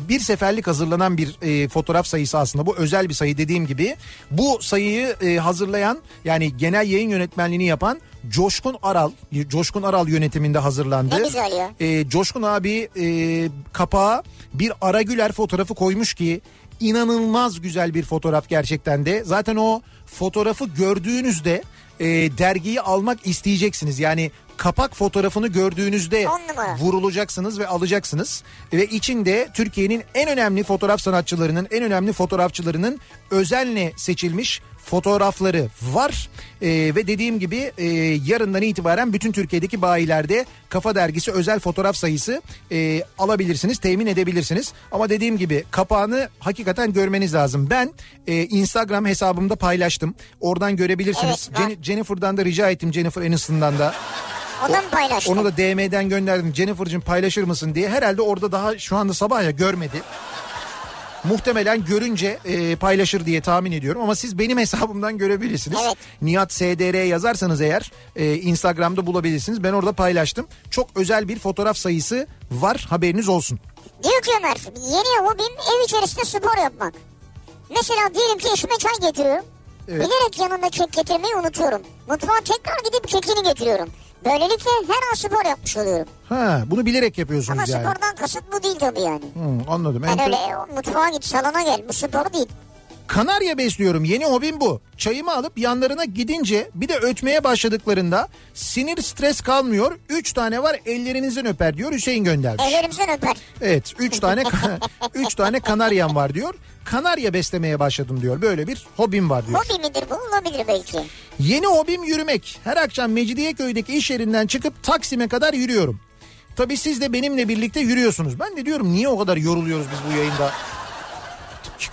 bir seferlik hazırlanan bir e, fotoğraf sayısı aslında bu özel bir sayı dediğim gibi bu sayıyı e, hazırlayan yani genel yayın yönetmenliğini yapan Coşkun Aral Coşkun Aral yönetiminde hazırlandı. Ne güzel ya. E, Coşkun abi e, kapağa bir Ara Güler fotoğrafı koymuş ki inanılmaz güzel bir fotoğraf gerçekten de. Zaten o fotoğrafı gördüğünüzde e, dergiyi almak isteyeceksiniz. Yani kapak fotoğrafını gördüğünüzde vurulacaksınız ve alacaksınız. Ve içinde Türkiye'nin en önemli fotoğraf sanatçılarının, en önemli fotoğrafçılarının özenle seçilmiş fotoğrafları var. Ee, ve dediğim gibi e, yarından itibaren bütün Türkiye'deki bayilerde Kafa Dergisi özel fotoğraf sayısı e, alabilirsiniz, temin edebilirsiniz. Ama dediğim gibi kapağını hakikaten görmeniz lazım. Ben e, Instagram hesabımda paylaştım. Oradan görebilirsiniz. Evet. Jen- Jennifer'dan da rica ettim Jennifer Aniston'dan da. O da mı paylaştı? Onu da DM'den gönderdim. Jennifer'cığım paylaşır mısın diye. Herhalde orada daha şu anda sabah ya görmedi. Muhtemelen görünce e, paylaşır diye tahmin ediyorum ama siz benim hesabımdan görebilirsiniz. Evet. Nihat SDR yazarsanız eğer e, Instagram'da bulabilirsiniz. Ben orada paylaştım. Çok özel bir fotoğraf sayısı var haberiniz olsun. Diyor ki Ömer yeni hobim ev içerisinde spor yapmak. Mesela diyelim ki eşime çay getiriyorum. Evet. Bilerek yanında kek getirmeyi unutuyorum. Mutfağa tekrar gidip kekini getiriyorum. Böylelikle her an spor yapmış oluyorum. Ha, bunu bilerek yapıyorsunuz Ama yani. spordan kasıt bu değil tabii yani. Hmm, anladım. Ben Enter- öyle o mutfağa git salona gel bu spor değil. Kanarya besliyorum. Yeni hobim bu. Çayımı alıp yanlarına gidince bir de ötmeye başladıklarında sinir stres kalmıyor. Üç tane var ellerinizden öper diyor Hüseyin göndermiş. Ellerimizden öper. Evet üç tane üç tane kanaryam var diyor. Kanarya beslemeye başladım diyor. Böyle bir hobim var diyor. Hobi midir bu olabilir belki. Yeni hobim yürümek. Her akşam Mecidiyeköy'deki iş yerinden çıkıp Taksim'e kadar yürüyorum. Tabii siz de benimle birlikte yürüyorsunuz. Ben de diyorum niye o kadar yoruluyoruz biz bu yayında?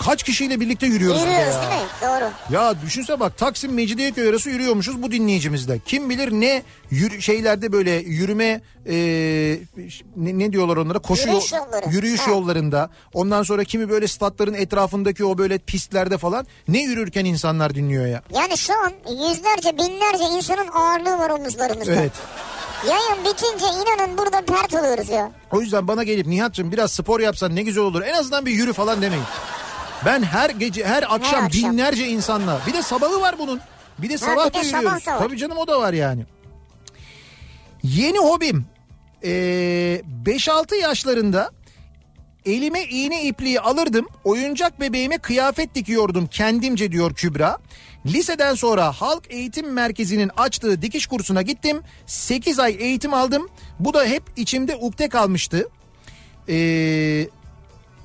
Kaç kişiyle birlikte yürüyoruz Yürüyoruz ya. değil mi? Doğru. Ya düşünse bak Taksim Mecidiyeköy arası yürüyormuşuz bu dinleyicimizde. Kim bilir ne yürü, şeylerde böyle yürüme e, ne, ne diyorlar onlara koşu Yürüyüş yol- yolları. yürüyüş Ha. yollarında. Ondan sonra kimi böyle statların etrafındaki o böyle pistlerde falan ne yürürken insanlar dinliyor ya. Yani şu an yüzlerce binlerce insanın ağırlığı var omuzlarımızda. Evet. Yayın bitince inanın burada pert oluyoruz ya. O yüzden bana gelip Nihat'cığım biraz spor yapsan ne güzel olur. En azından bir yürü falan demeyin. Ben her gece her akşam, akşam. binlerce insanla bir de sabahı var bunun. Bir de sabah de da sabah yürüyoruz. da var. Tabii canım o da var yani. Yeni hobim. Ee, 5-6 yaşlarında elime iğne ipliği alırdım. Oyuncak bebeğime kıyafet dikiyordum kendimce diyor Kübra. Liseden sonra Halk Eğitim Merkezi'nin açtığı dikiş kursuna gittim. 8 ay eğitim aldım. Bu da hep içimde ukde kalmıştı. Ee,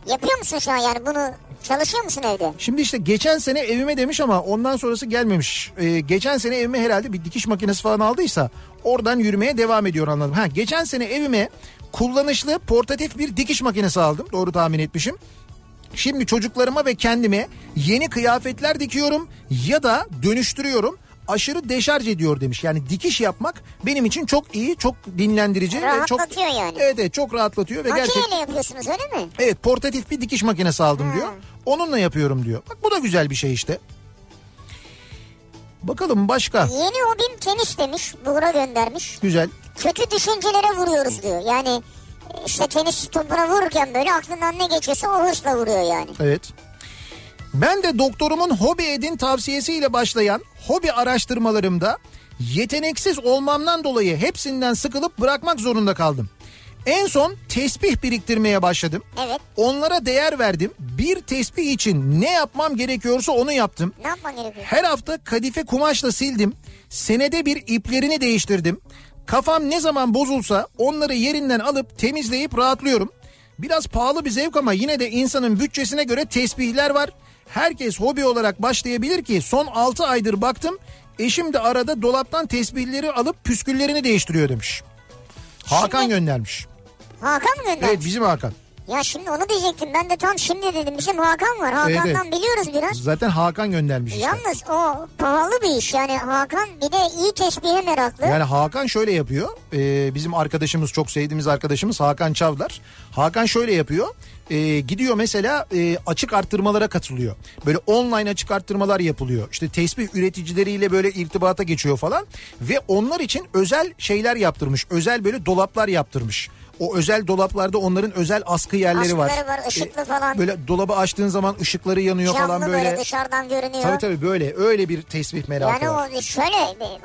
Yapıyor musun şu an yani bunu çalışıyor musun evde? Şimdi işte geçen sene evime demiş ama ondan sonrası gelmemiş. Ee, geçen sene evime herhalde bir dikiş makinesi falan aldıysa oradan yürümeye devam ediyor anladım. Ha geçen sene evime kullanışlı portatif bir dikiş makinesi aldım. Doğru tahmin etmişim. Şimdi çocuklarıma ve kendime yeni kıyafetler dikiyorum ya da dönüştürüyorum. Aşırı deşarj ediyor demiş. Yani dikiş yapmak benim için çok iyi, çok dinlendirici. ve çok, Rahatlatıyor yani. Evet, evet çok rahatlatıyor ve Makineyle gerçekten yapıyorsunuz öyle mi? Evet portatif bir dikiş makinesi aldım diyor. Onunla yapıyorum diyor. Bak bu da güzel bir şey işte. Bakalım başka. Yeni hobim tenis demiş. Buğra göndermiş. Güzel. Kötü düşüncelere vuruyoruz diyor. Yani işte tenis topuna vururken böyle aklından ne geçiyorsa o hırsla vuruyor yani. Evet. Ben de doktorumun hobi edin tavsiyesiyle başlayan hobi araştırmalarımda yeteneksiz olmamdan dolayı hepsinden sıkılıp bırakmak zorunda kaldım. En son tesbih biriktirmeye başladım. Evet. Onlara değer verdim. Bir tesbih için ne yapmam gerekiyorsa onu yaptım. Ne yapman gerekiyor? Her hafta kadife kumaşla sildim. Senede bir iplerini değiştirdim. Kafam ne zaman bozulsa onları yerinden alıp temizleyip rahatlıyorum. Biraz pahalı bir zevk ama yine de insanın bütçesine göre tesbihler var. Herkes hobi olarak başlayabilir ki son 6 aydır baktım. Eşim de arada dolaptan tesbihleri alıp püsküllerini değiştiriyor demiş. Hakan Şimdi- göndermiş. Hakan mı göndermiş? Evet bizim Hakan. Ya şimdi onu diyecektim. Ben de tam şimdi dedim. Bizim Hakan var. Hakan'dan Evet, evet. biliyoruz biraz. Zaten Hakan göndermiş işte. Yalnız o pahalı bir iş. Yani Hakan bir de iyi tesbihe meraklı. Yani Hakan şöyle yapıyor. Ee, bizim arkadaşımız çok sevdiğimiz arkadaşımız Hakan Çavdar. Hakan şöyle yapıyor. Ee, gidiyor mesela e, açık arttırmalara katılıyor. Böyle online açık arttırmalar yapılıyor. İşte tesbih üreticileriyle böyle irtibata geçiyor falan. Ve onlar için özel şeyler yaptırmış. Özel böyle dolaplar yaptırmış. O özel dolaplarda onların özel askı yerleri var. Askıları var, ışıklı falan. Böyle dolabı açtığın zaman ışıkları yanıyor Camlı falan böyle. böyle. dışarıdan görünüyor. Tabii tabii böyle öyle bir tesbih merakı Yani var. o şöyle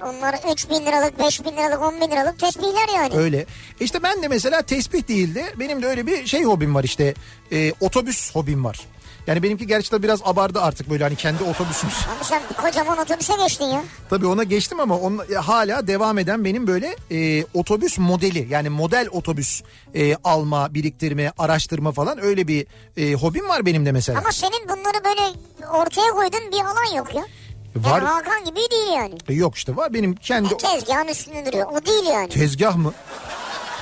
onlar 3 bin liralık 5 bin liralık 10 bin liralık tesbihler yani. Öyle. İşte ben de mesela tesbih değil de benim de öyle bir şey hobim var işte. Ee, otobüs hobim var. Yani benimki gerçi de biraz abardı artık böyle hani kendi otobüsümüz. Ama sen kocaman otobüse geçtin ya. Tabii ona geçtim ama on, hala devam eden benim böyle e, otobüs modeli yani model otobüs e, alma, biriktirme, araştırma falan öyle bir e, hobim var benim de mesela. Ama senin bunları böyle ortaya koyduğun bir alan yok ya. Var. Yani Hakan gibi değil yani. E, yok işte var benim kendi E, tezgahın üstünde duruyor. O değil yani. tezgah mı?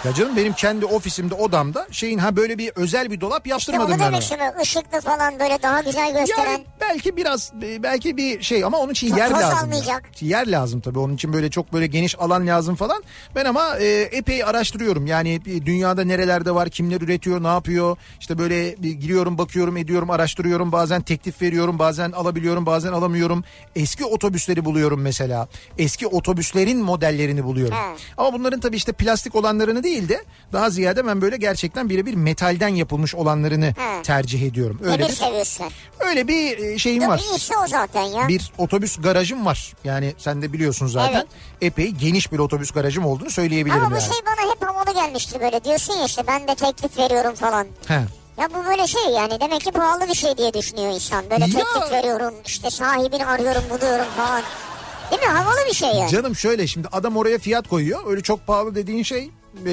Ya canım benim kendi ofisimde odamda şeyin ha böyle bir özel bir dolap İşte yaptırmadım onu ben. ona. istiyorum. Işıklı falan böyle daha güzel gösteren. Yani belki biraz belki bir şey ama onun için Toz yer lazım. almayacak. Yer lazım tabii onun için böyle çok böyle geniş alan lazım falan. Ben ama e, epey araştırıyorum. Yani dünyada nerelerde var, kimler üretiyor, ne yapıyor. İşte böyle bir giriyorum, bakıyorum, ediyorum, araştırıyorum. Bazen teklif veriyorum, bazen alabiliyorum, bazen alamıyorum. Eski otobüsleri buluyorum mesela. Eski otobüslerin modellerini buluyorum. He. Ama bunların tabii işte plastik olanlarını değil de daha ziyade ben böyle gerçekten birebir metalden yapılmış olanlarını He. tercih ediyorum. Öyle Demir bir seviyorsun. öyle bir e, şeyim Dur var. iyisi o zaten ya. Bir otobüs garajım var. Yani sen de biliyorsun zaten. Evet. Epey geniş bir otobüs garajım olduğunu söyleyebilirim Ama bu yani. şey bana hep havalı gelmiştir böyle. Diyorsun ya işte ben de teklif veriyorum falan. He. Ya bu böyle şey yani demek ki pahalı bir şey diye düşünüyor insan. Böyle Ya. teklif veriyorum işte sahibini arıyorum buluyorum falan. Değil mi? Havalı bir şey yani. Canım şöyle şimdi adam oraya fiyat koyuyor. Öyle çok pahalı dediğin şey e,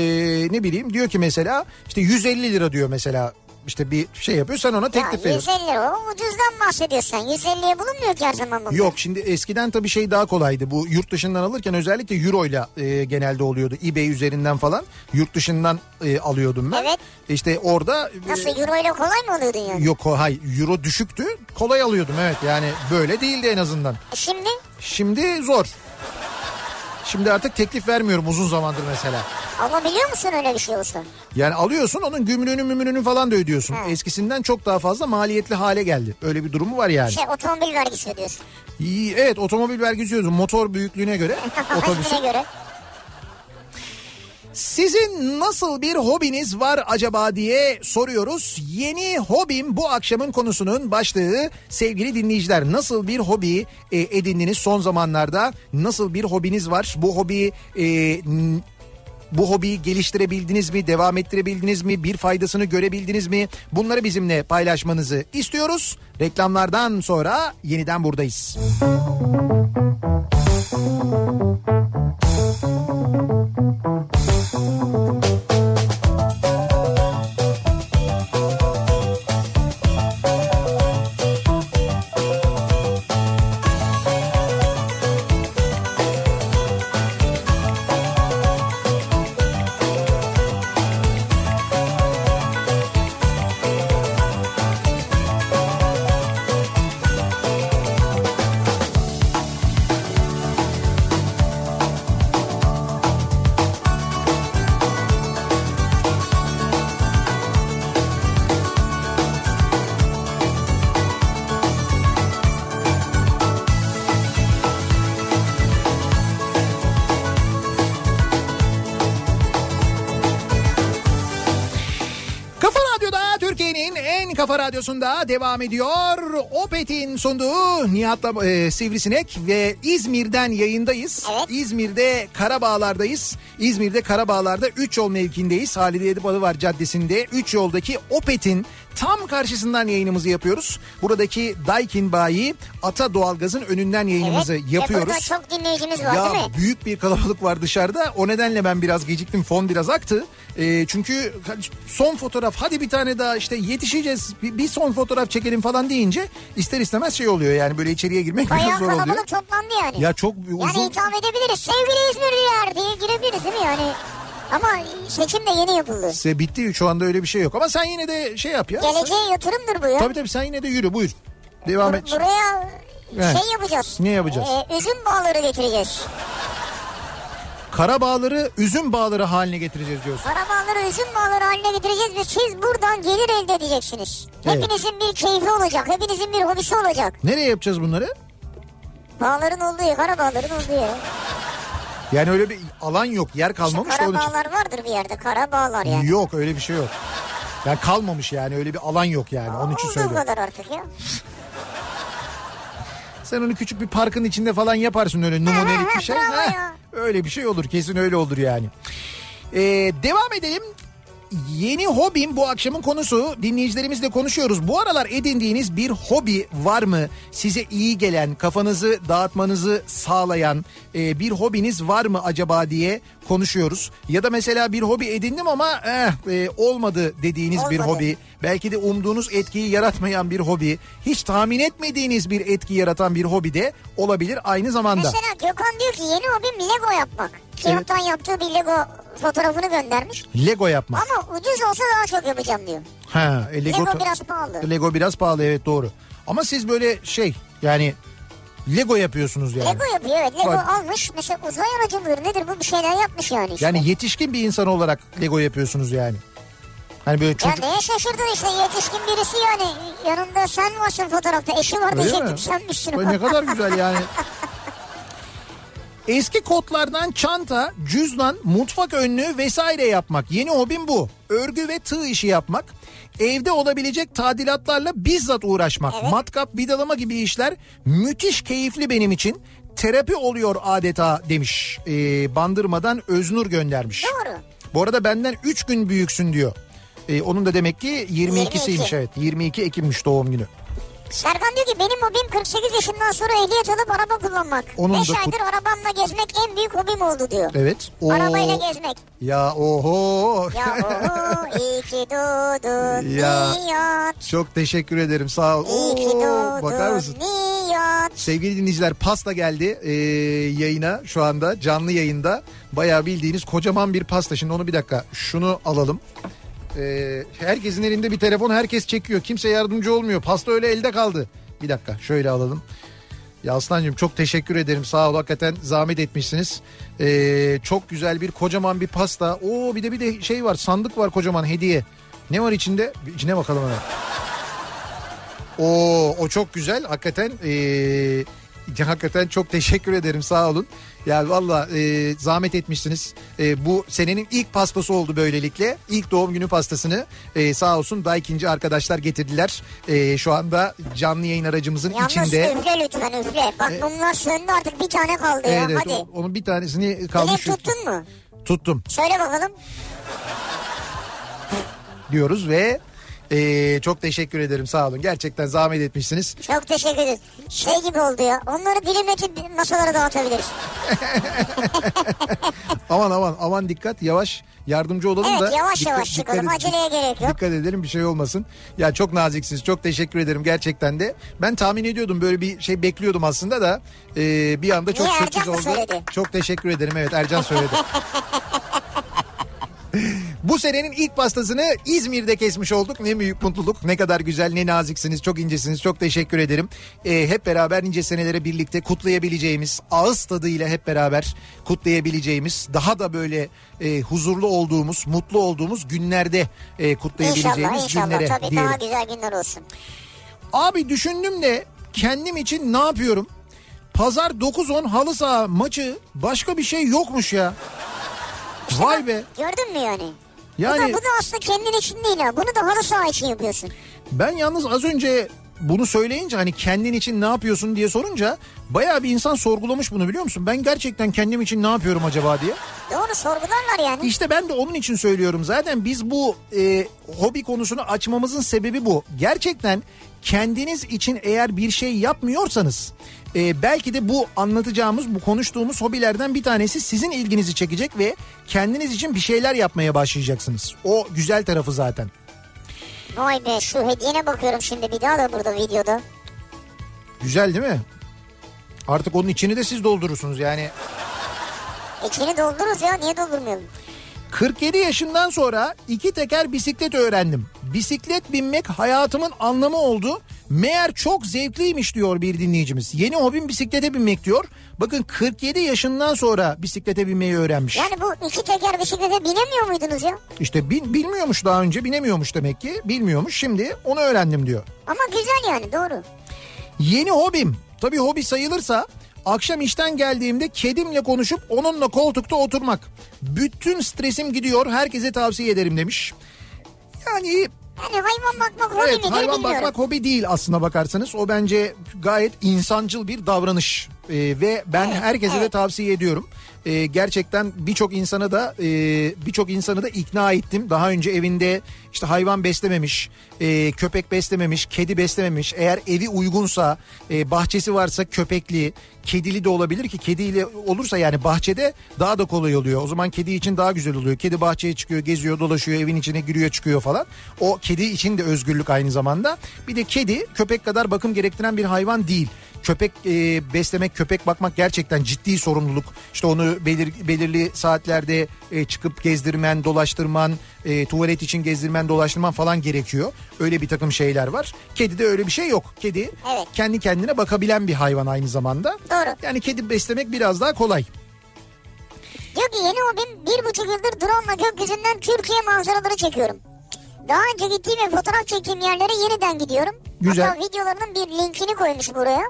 ne bileyim diyor ki mesela işte 150 lira diyor mesela. işte bir şey yapıyor sen ona teklif veriyorsun. 150 lira o ucuzdan bahsediyorsun. 150'ye bulunmuyor ki her zaman bunlar. Yok şimdi eskiden tabii şey daha kolaydı. Bu yurt dışından alırken özellikle euro ile e, genelde oluyordu. eBay üzerinden falan yurt dışından e, alıyordum ben. Evet. İşte orada e, Nasıl euro ile kolay mı alıyordun yani? yok o hay euro düşüktü. Kolay alıyordum evet. Yani böyle değildi en azından. E Şimdi Şimdi zor. Şimdi artık teklif vermiyorum uzun zamandır mesela. alabiliyor musun öyle bir şey olsa? Yani alıyorsun onun gümrüğünü mümrünü falan da ödüyorsun. Ha. Eskisinden çok daha fazla maliyetli hale geldi. Öyle bir durumu var yani. Şey otomobil vergisi ödüyorsun. İyi, Evet otomobil vergisi ödüyorsun. Motor büyüklüğüne göre otobüsün. Otobüsüne göre. Sizin nasıl bir hobiniz var acaba diye soruyoruz. Yeni hobim bu akşamın konusunun başlığı sevgili dinleyiciler. Nasıl bir hobi e, edindiniz son zamanlarda? Nasıl bir hobiniz var? Bu hobi e, bu hobiyi geliştirebildiniz mi? Devam ettirebildiniz mi? Bir faydasını görebildiniz mi? Bunları bizimle paylaşmanızı istiyoruz. Reklamlardan sonra yeniden buradayız. Kafa kafa radyosunda devam ediyor. Opet'in sunduğu Nihat'la e, Sivrisinek ve İzmir'den yayındayız. Evet. İzmir'de Karabağlar'dayız. İzmir'de Karabağlar'da 3 yol mevkindeyiz. Halide Edip Adıvar Caddesi'nde 3 yoldaki Opet'in tam karşısından yayınımızı yapıyoruz. Buradaki Daikin Bayi Ata Doğalgaz'ın önünden yayınımızı Evet. Ve yapıyoruz. burada çok dinleyicimiz var Ya değil mi? büyük bir kalabalık var dışarıda. O nedenle ben biraz geciktim. Fon biraz aktı. Ee, çünkü son fotoğraf hadi bir tane daha işte yetişeceğiz. Bir, bir son fotoğraf çekelim falan deyince ister istemez şey oluyor yani böyle içeriye girmek biraz Bayağı zor oluyor. kalabalık toplandı yani. Ya çok Yani uzun hitap edebiliriz. Sevgili İzmirliler diye girebiliriz değil mi yani? Ama seçim de yeni yapıldı. Se bitti şu anda öyle bir şey yok. Ama sen yine de şey yap ya. Geleceğe yatırımdır bu ya. Tabii tabii sen yine de yürü buyur. Devam Bur- et. Buraya Evet. şey yapacağız. Ne yapacağız? Ee, üzüm bağları getireceğiz. Kara bağları üzüm bağları haline getireceğiz diyorsun. Karabağları üzüm bağları haline getireceğiz ve siz buradan gelir elde edeceksiniz. Evet. Hepinizin bir keyfi olacak. Hepinizin bir hobisi olacak. Nereye yapacağız bunları? Bağların olduğu yer, karabağların olduğu yer. Yani öyle bir alan yok. Yer kalmamış da onun için. Karabağlar vardır bir yerde. Karabağlar yani. Yok öyle bir şey yok. Yani kalmamış yani öyle bir alan yok yani onun için Olduğu söylüyorum. kadar artık ya. Sen onu küçük bir parkın içinde falan yaparsın öyle numunelik bir şey. ya. öyle bir şey olur kesin öyle olur yani. Ee, devam edelim. Yeni hobim bu akşamın konusu. Dinleyicilerimizle konuşuyoruz. Bu aralar edindiğiniz bir hobi var mı? Size iyi gelen, kafanızı dağıtmanızı sağlayan e, bir hobiniz var mı acaba diye konuşuyoruz. Ya da mesela bir hobi edindim ama eh, e, olmadı dediğiniz bir Olmadı. hobi. Belki de umduğunuz etkiyi yaratmayan bir hobi. Hiç tahmin etmediğiniz bir etki yaratan bir hobi de olabilir aynı zamanda. Mesela Gökhan diyor ki yeni hobim Lego yapmak. Kağıttan yaptığı bir Lego fotoğrafını göndermiş. Lego yapmak. Ama ucuz olsa daha çok yapacağım diyor. Ha, e, Lego, Lego biraz pahalı. Lego biraz pahalı evet doğru. Ama siz böyle şey yani Lego yapıyorsunuz yani. Lego yapıyor evet. Lego Bak. almış. Mesela uzay aracı mıdır nedir bu bir şeyler yapmış yani işte. Yani yetişkin bir insan olarak Lego yapıyorsunuz yani. Hani böyle Ya çocuk... neye şaşırdın işte yetişkin birisi yani. Yanında sen varsın fotoğrafta. Eşi var Öyle diyecektim mi? senmişsin. Ay, Ne kadar güzel yani. Eski kotlardan çanta, cüzdan, mutfak önlüğü vesaire yapmak. Yeni hobim bu. Örgü ve tığ işi yapmak. Evde olabilecek tadilatlarla bizzat uğraşmak. Evet. Matkap, vidalama gibi işler müthiş keyifli benim için. Terapi oluyor adeta demiş. Ee, bandırmadan Öznur göndermiş. Doğru. Bu arada benden 3 gün büyüksün diyor. Ee, onun da demek ki 22'siymiş 22. evet. 22 Ekim'miş doğum günü. Serkan diyor ki benim hobim 48 yaşından sonra ehliyet alıp araba kullanmak. Onun 5 da kut- aydır arabamla gezmek en büyük hobim oldu diyor. Evet. Oo. Arabayla gezmek. Ya oho. Ya oho iyi ki doğdun Ya. Nihat. Çok teşekkür ederim sağ ol. İyi ki doğdun bakar mısın? Nihat. Sevgili dinleyiciler pasta geldi ee, yayına şu anda canlı yayında. Bayağı bildiğiniz kocaman bir pasta. Şimdi onu bir dakika şunu alalım. Ee, herkesin elinde bir telefon herkes çekiyor. Kimse yardımcı olmuyor. Pasta öyle elde kaldı. Bir dakika şöyle alalım. Ya Aslancığım çok teşekkür ederim sağ ol hakikaten zahmet etmişsiniz. Ee, çok güzel bir kocaman bir pasta. Oo bir de bir de şey var sandık var kocaman hediye. Ne var içinde? İçine bakalım hemen. Oo o çok güzel hakikaten. Ee, hakikaten çok teşekkür ederim sağ olun. Ya valla e, zahmet etmişsiniz. E, bu senenin ilk pastası oldu böylelikle. İlk doğum günü pastasını e, sağ olsun Daikinci arkadaşlar getirdiler. E, şu anda canlı yayın aracımızın Yalnız içinde. üfle lütfen üfle. Bak bunlar söndü artık bir tane kaldı ya. Evet, Hadi. o- onun bir tanesini Dilek kalmış. tuttun mu? Tuttum Söyle bakalım. diyoruz ve e, çok teşekkür ederim sağ olun. Gerçekten zahmet etmişsiniz. Çok teşekkür ederiz. Şey gibi oldu ya. Onları dilimletip masalara dağıtabiliriz. Aman aman aman dikkat yavaş yardımcı olalım Evet, da. yavaş dikkat- yavaş çıkalım. dikkat- Aceleye gerek yok. Dikkat edelim bir şey olmasın. Ya çok naziksiniz çok teşekkür ederim gerçekten de. Ben tahmin ediyordum böyle bir şey bekliyordum aslında da e, bir anda çok Niye, sürpriz oldu. söyledi? Çok teşekkür ederim evet Ercan söyledi. Bu senenin ilk pastasını İzmir'de kesmiş olduk. Ne büyük mutluluk. Ne kadar güzel, ne naziksiniz, çok incesiniz. Çok teşekkür ederim. Ee, hep beraber nice senelere birlikte kutlayabileceğimiz, ağız tadıyla hep beraber kutlayabileceğimiz, daha da böyle e, huzurlu olduğumuz, mutlu olduğumuz günlerde e, kutlayabileceğimiz İnşallah inşallah. günlere Tabii diyelim. daha güzel günler olsun. Abi düşündüm de kendim için ne yapıyorum? Pazar 9-10 halı saha maçı başka bir şey yokmuş ya. Vay be. Gördün mü yani? Yani- Bu da, bu da aslında kendin için değil ha. Bunu da halı saha için yapıyorsun. Ben yalnız az önce bunu söyleyince hani kendin için ne yapıyorsun diye sorunca bayağı bir insan sorgulamış bunu biliyor musun? Ben gerçekten kendim için ne yapıyorum acaba diye. Doğru sorgularlar yani. İşte ben de onun için söylüyorum. Zaten biz bu e, hobi konusunu açmamızın sebebi bu. Gerçekten kendiniz için eğer bir şey yapmıyorsanız e, belki de bu anlatacağımız, bu konuştuğumuz hobilerden bir tanesi sizin ilginizi çekecek ve kendiniz için bir şeyler yapmaya başlayacaksınız. O güzel tarafı zaten. Vay be şu hediyene bakıyorum şimdi bir daha da burada videoda. Güzel değil mi? Artık onun içini de siz doldurursunuz yani. İçini doldururuz ya niye doldurmayalım? 47 yaşından sonra iki teker bisiklet öğrendim. Bisiklet binmek hayatımın anlamı oldu. Meğer çok zevkliymiş diyor bir dinleyicimiz. Yeni hobim bisiklete binmek diyor. Bakın 47 yaşından sonra bisiklete binmeyi öğrenmiş. Yani bu iki teker bisiklete binemiyor muydunuz ya? İşte bin, bilmiyormuş daha önce binemiyormuş demek ki. Bilmiyormuş şimdi onu öğrendim diyor. Ama güzel yani doğru. Yeni hobim. Tabii hobi sayılırsa akşam işten geldiğimde kedimle konuşup onunla koltukta oturmak. Bütün stresim gidiyor herkese tavsiye ederim demiş. Yani Yani hayvan bakmak hobi evet midir hayvan bilmiyorum. bakmak hobi değil aslına bakarsanız. O bence gayet insancıl bir davranış Ee, ve ben herkese de evet. tavsiye ediyorum. Ee, gerçekten birçok insana da e, birçok insanı da ikna ettim. Daha önce evinde işte hayvan beslememiş, e, köpek beslememiş, kedi beslememiş. Eğer evi uygunsa, e, bahçesi varsa köpekli, kedili de olabilir ki kediyle olursa yani bahçede daha da kolay oluyor. O zaman kedi için daha güzel oluyor. Kedi bahçeye çıkıyor, geziyor, dolaşıyor, evin içine giriyor, çıkıyor falan. O kedi için de özgürlük aynı zamanda. Bir de kedi köpek kadar bakım gerektiren bir hayvan değil. Köpek e, beslemek, köpek bakmak gerçekten ciddi sorumluluk. İşte onu belir, belirli saatlerde e, çıkıp gezdirmen, dolaştırman, e, tuvalet için gezdirmen, dolaştırman falan gerekiyor. Öyle bir takım şeyler var. Kedide öyle bir şey yok. Kedi Evet. kendi kendine bakabilen bir hayvan aynı zamanda. Doğru. Yani kedi beslemek biraz daha kolay. Diyor ki yeni hobim bir buçuk yıldır drone gökyüzünden Türkiye manzaraları çekiyorum. Daha önce gittiğim ve fotoğraf çektiğim yerlere yeniden gidiyorum. Güzel. Hatta videolarının bir linkini koymuş buraya.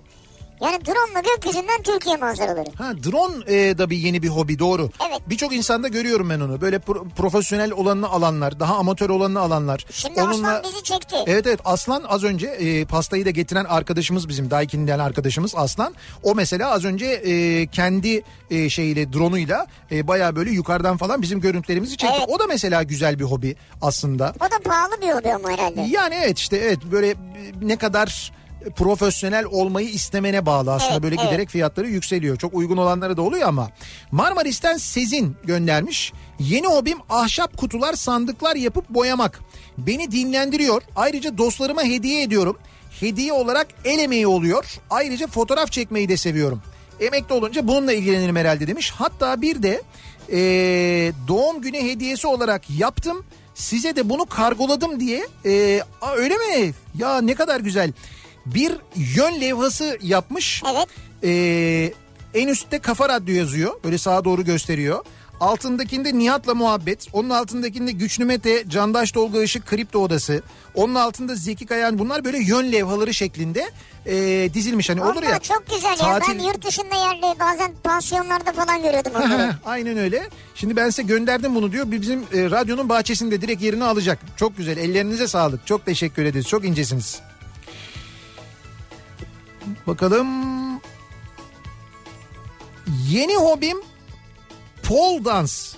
Yani drone gökyüzünden Türkiye manzaraları. Ha drone e, da bir yeni bir hobi doğru. Evet. Birçok insanda görüyorum ben onu. Böyle pro- profesyonel olanını alanlar, daha amatör olanını alanlar. Şimdi Aslan bizi çekti. Evet evet Aslan az önce e, pastayı da getiren arkadaşımız bizim Daikin'den arkadaşımız Aslan. O mesela az önce e, kendi e, şeyiyle drone'uyla e, baya böyle yukarıdan falan bizim görüntülerimizi çekti. Evet. O da mesela güzel bir hobi aslında. O da pahalı bir hobi ama herhalde. Yani evet işte evet böyle e, ne kadar profesyonel olmayı istemene bağlı aslında Evet, böyle evet. giderek fiyatları yükseliyor. Çok uygun olanları da oluyor ama Marmaris'ten Sezin göndermiş. Yeni hobim ahşap kutular sandıklar yapıp boyamak. Beni dinlendiriyor. Ayrıca dostlarıma hediye ediyorum. Hediye olarak el emeği oluyor. Ayrıca fotoğraf çekmeyi de seviyorum. Emekli olunca bununla ilgilenirim herhalde demiş. Hatta bir de eee, doğum günü hediyesi olarak yaptım. Size de bunu kargoladım diye. Eee, aa, öyle mi? Ya ne kadar güzel. Bir yön levhası yapmış. Evet. Ee, en üstte Kafa Radyo yazıyor. Böyle sağa doğru gösteriyor. Altındakinde Nihat'la muhabbet. Onun altındakinde Güçlü Mete, Candaş Tolga Işık, Kripto Odası. Onun altında Zeki Kayan bunlar böyle yön levhaları şeklinde ee, dizilmiş. Hani olur Onlar ya. çok güzel ya. tatil- Ben yurt dışında yerde bazen pansiyonlarda falan görüyordum onları. Aynen öyle. Şimdi ben size gönderdim bunu diyor. Bizim e, radyonun bahçesinde direkt yerini alacak. Çok güzel. Ellerinize sağlık. Çok teşekkür ederiz. Çok incesiniz. Bakalım. Yeni hobim pole dans.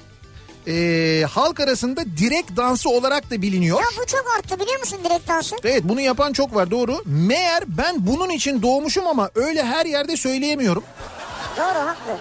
Ee, halk arasında direkt dansı olarak da biliniyor. ya bu çok arttı biliyor musun direkt dansı? Evet bunu yapan çok var doğru. Meğer ben bunun için doğmuşum ama öyle her yerde söyleyemiyorum. Doğru haklı.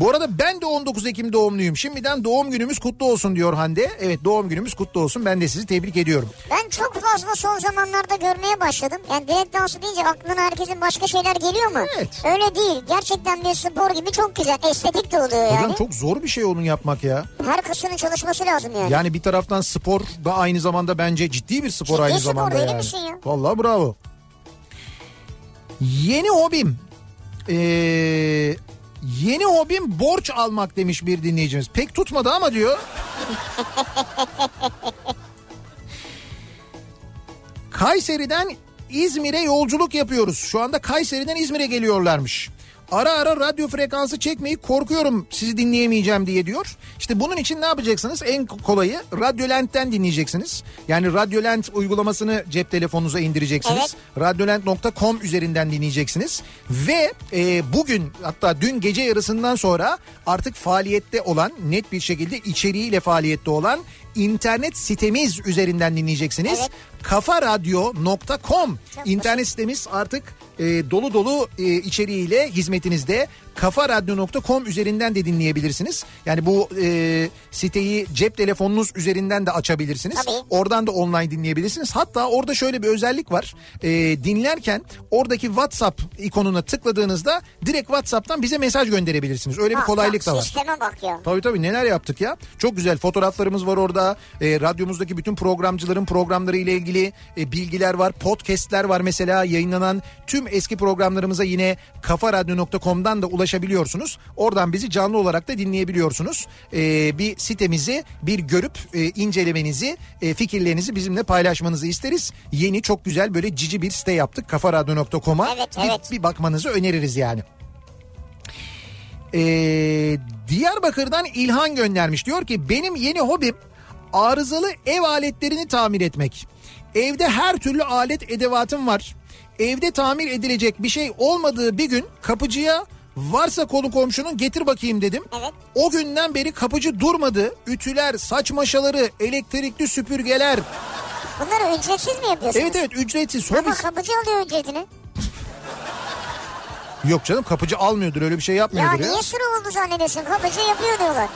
Bu arada ben de 19 Ekim doğumluyum. Şimdiden doğum günümüz kutlu olsun diyor Hande. Evet doğum günümüz kutlu olsun. Ben de sizi tebrik ediyorum. Ben çok fazla son zamanlarda görmeye başladım. Yani direkt dansı deyince aklına herkesin başka şeyler geliyor mu? Evet. Öyle değil. Gerçekten bir spor gibi çok güzel. Estetik de oluyor yani. Hocam çok zor bir şey onun yapmak ya. Her kasının çalışması lazım yani. Yani bir taraftan spor da aynı zamanda bence ciddi bir spor Ciddi aynı spor, zamanda yani. misin ya? Vallahi bravo. Yeni hobim. Ee, yeni hobim borç almak demiş bir dinleyicimiz. Pek tutmadı ama diyor. Kayseri'den İzmir'e yolculuk yapıyoruz. Şu anda Kayseri'den İzmir'e geliyorlarmış. Ara ara radyo frekansı çekmeyi korkuyorum sizi dinleyemeyeceğim diye diyor. İşte bunun için ne yapacaksınız? En kolayı Radyolent'ten dinleyeceksiniz. Yani Radyolent uygulamasını cep telefonunuza indireceksiniz. Radyolent.com üzerinden dinleyeceksiniz. Ve e, bugün hatta dün gece yarısından sonra artık faaliyette olan net bir şekilde içeriğiyle faaliyette olan internet sitemiz üzerinden dinleyeceksiniz. Evet. kafaradyo.com internet sitemiz artık e, dolu dolu e, içeriğiyle hizmetinizde kafaradyo.com üzerinden de dinleyebilirsiniz. Yani bu e, siteyi cep telefonunuz üzerinden de açabilirsiniz. Tabii. Oradan da online dinleyebilirsiniz. Hatta orada şöyle bir özellik var. E, dinlerken oradaki WhatsApp ikonuna tıkladığınızda direkt WhatsApp'tan bize mesaj gönderebilirsiniz. Öyle bir kolaylık da var. Sisteme bak ya. Tabii tabii neler yaptık ya. Çok güzel fotoğraflarımız var orada. E, radyomuzdaki bütün programcıların programları ile ilgili e, bilgiler var. Podcast'ler var mesela yayınlanan tüm eski programlarımıza yine kafaradyo.com'dan da ulaşabiliyorsunuz. Oradan bizi canlı olarak da dinleyebiliyorsunuz. E, bir sitemizi bir görüp e, incelemenizi, e, fikirlerinizi bizimle paylaşmanızı isteriz. Yeni çok güzel böyle cici bir site yaptık kafaradyo.com'a. Evet, bir, evet. bir bakmanızı öneririz yani. Ee, Diyarbakır'dan İlhan göndermiş. Diyor ki benim yeni hobim arızalı ev aletlerini tamir etmek. Evde her türlü alet edevatım var. evde tamir edilecek bir şey olmadığı bir gün kapıcıya varsa konu komşunun getir bakayım dedim. Evet. O günden beri kapıcı durmadı. Ütüler, saç maşaları, elektrikli süpürgeler. Bunları ücretsiz mi yapıyorsunuz? Evet evet ücretsiz. Ama Hobis. kapıcı alıyor ücretini. Yok canım kapıcı almıyordur öyle bir şey Ya yapmıyordur ya. niye sıra oldu zannediyorsun? Kapıcı yapıyor diyorlar.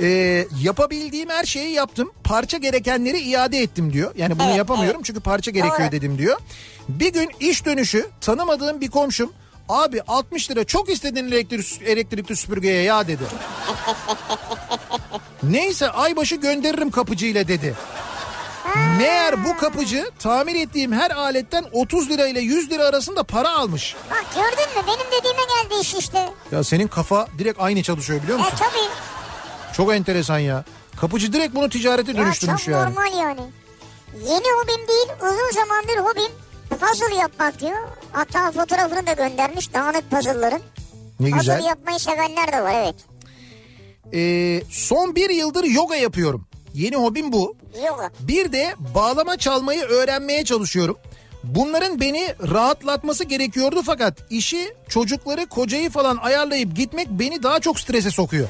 Ee, yapabildiğim her şeyi yaptım. Parça gerekenleri iade ettim diyor. Yani bunu Evet, yapamıyorum evet. çünkü parça gerekiyor Doğru. dedim diyor. Bir gün iş dönüşü tanımadığım bir komşum abi 60 lira çok istediğin elektrik, elektrikli süpürgeye ya dedi. Neyse aybaşı gönderirim kapıcıyla dedi. Meğer bu kapıcı tamir ettiğim her aletten 30 lira ile 100 lira arasında para almış. Bak gördün mü benim dediğime geldi iş işte. Ya senin kafa direkt aynı çalışıyor biliyor E musun? tabii. Çok enteresan ya. Kapıcı direkt bunu ticarete Ya dönüştürmüş çok yani. normal yani. Yeni hobim değil uzun zamandır hobim puzzle yapmak diyor. Hatta fotoğrafını da göndermiş dağınık puzzle'ların. Ne güzel. Puzzle yapmayı sevenler de var evet. Ee, son bir yıldır yoga yapıyorum. Yeni hobim bu. Yoga. Bir de bağlama çalmayı öğrenmeye çalışıyorum. Bunların beni rahatlatması gerekiyordu fakat işi, çocukları, kocayı falan ayarlayıp gitmek beni daha çok strese sokuyor.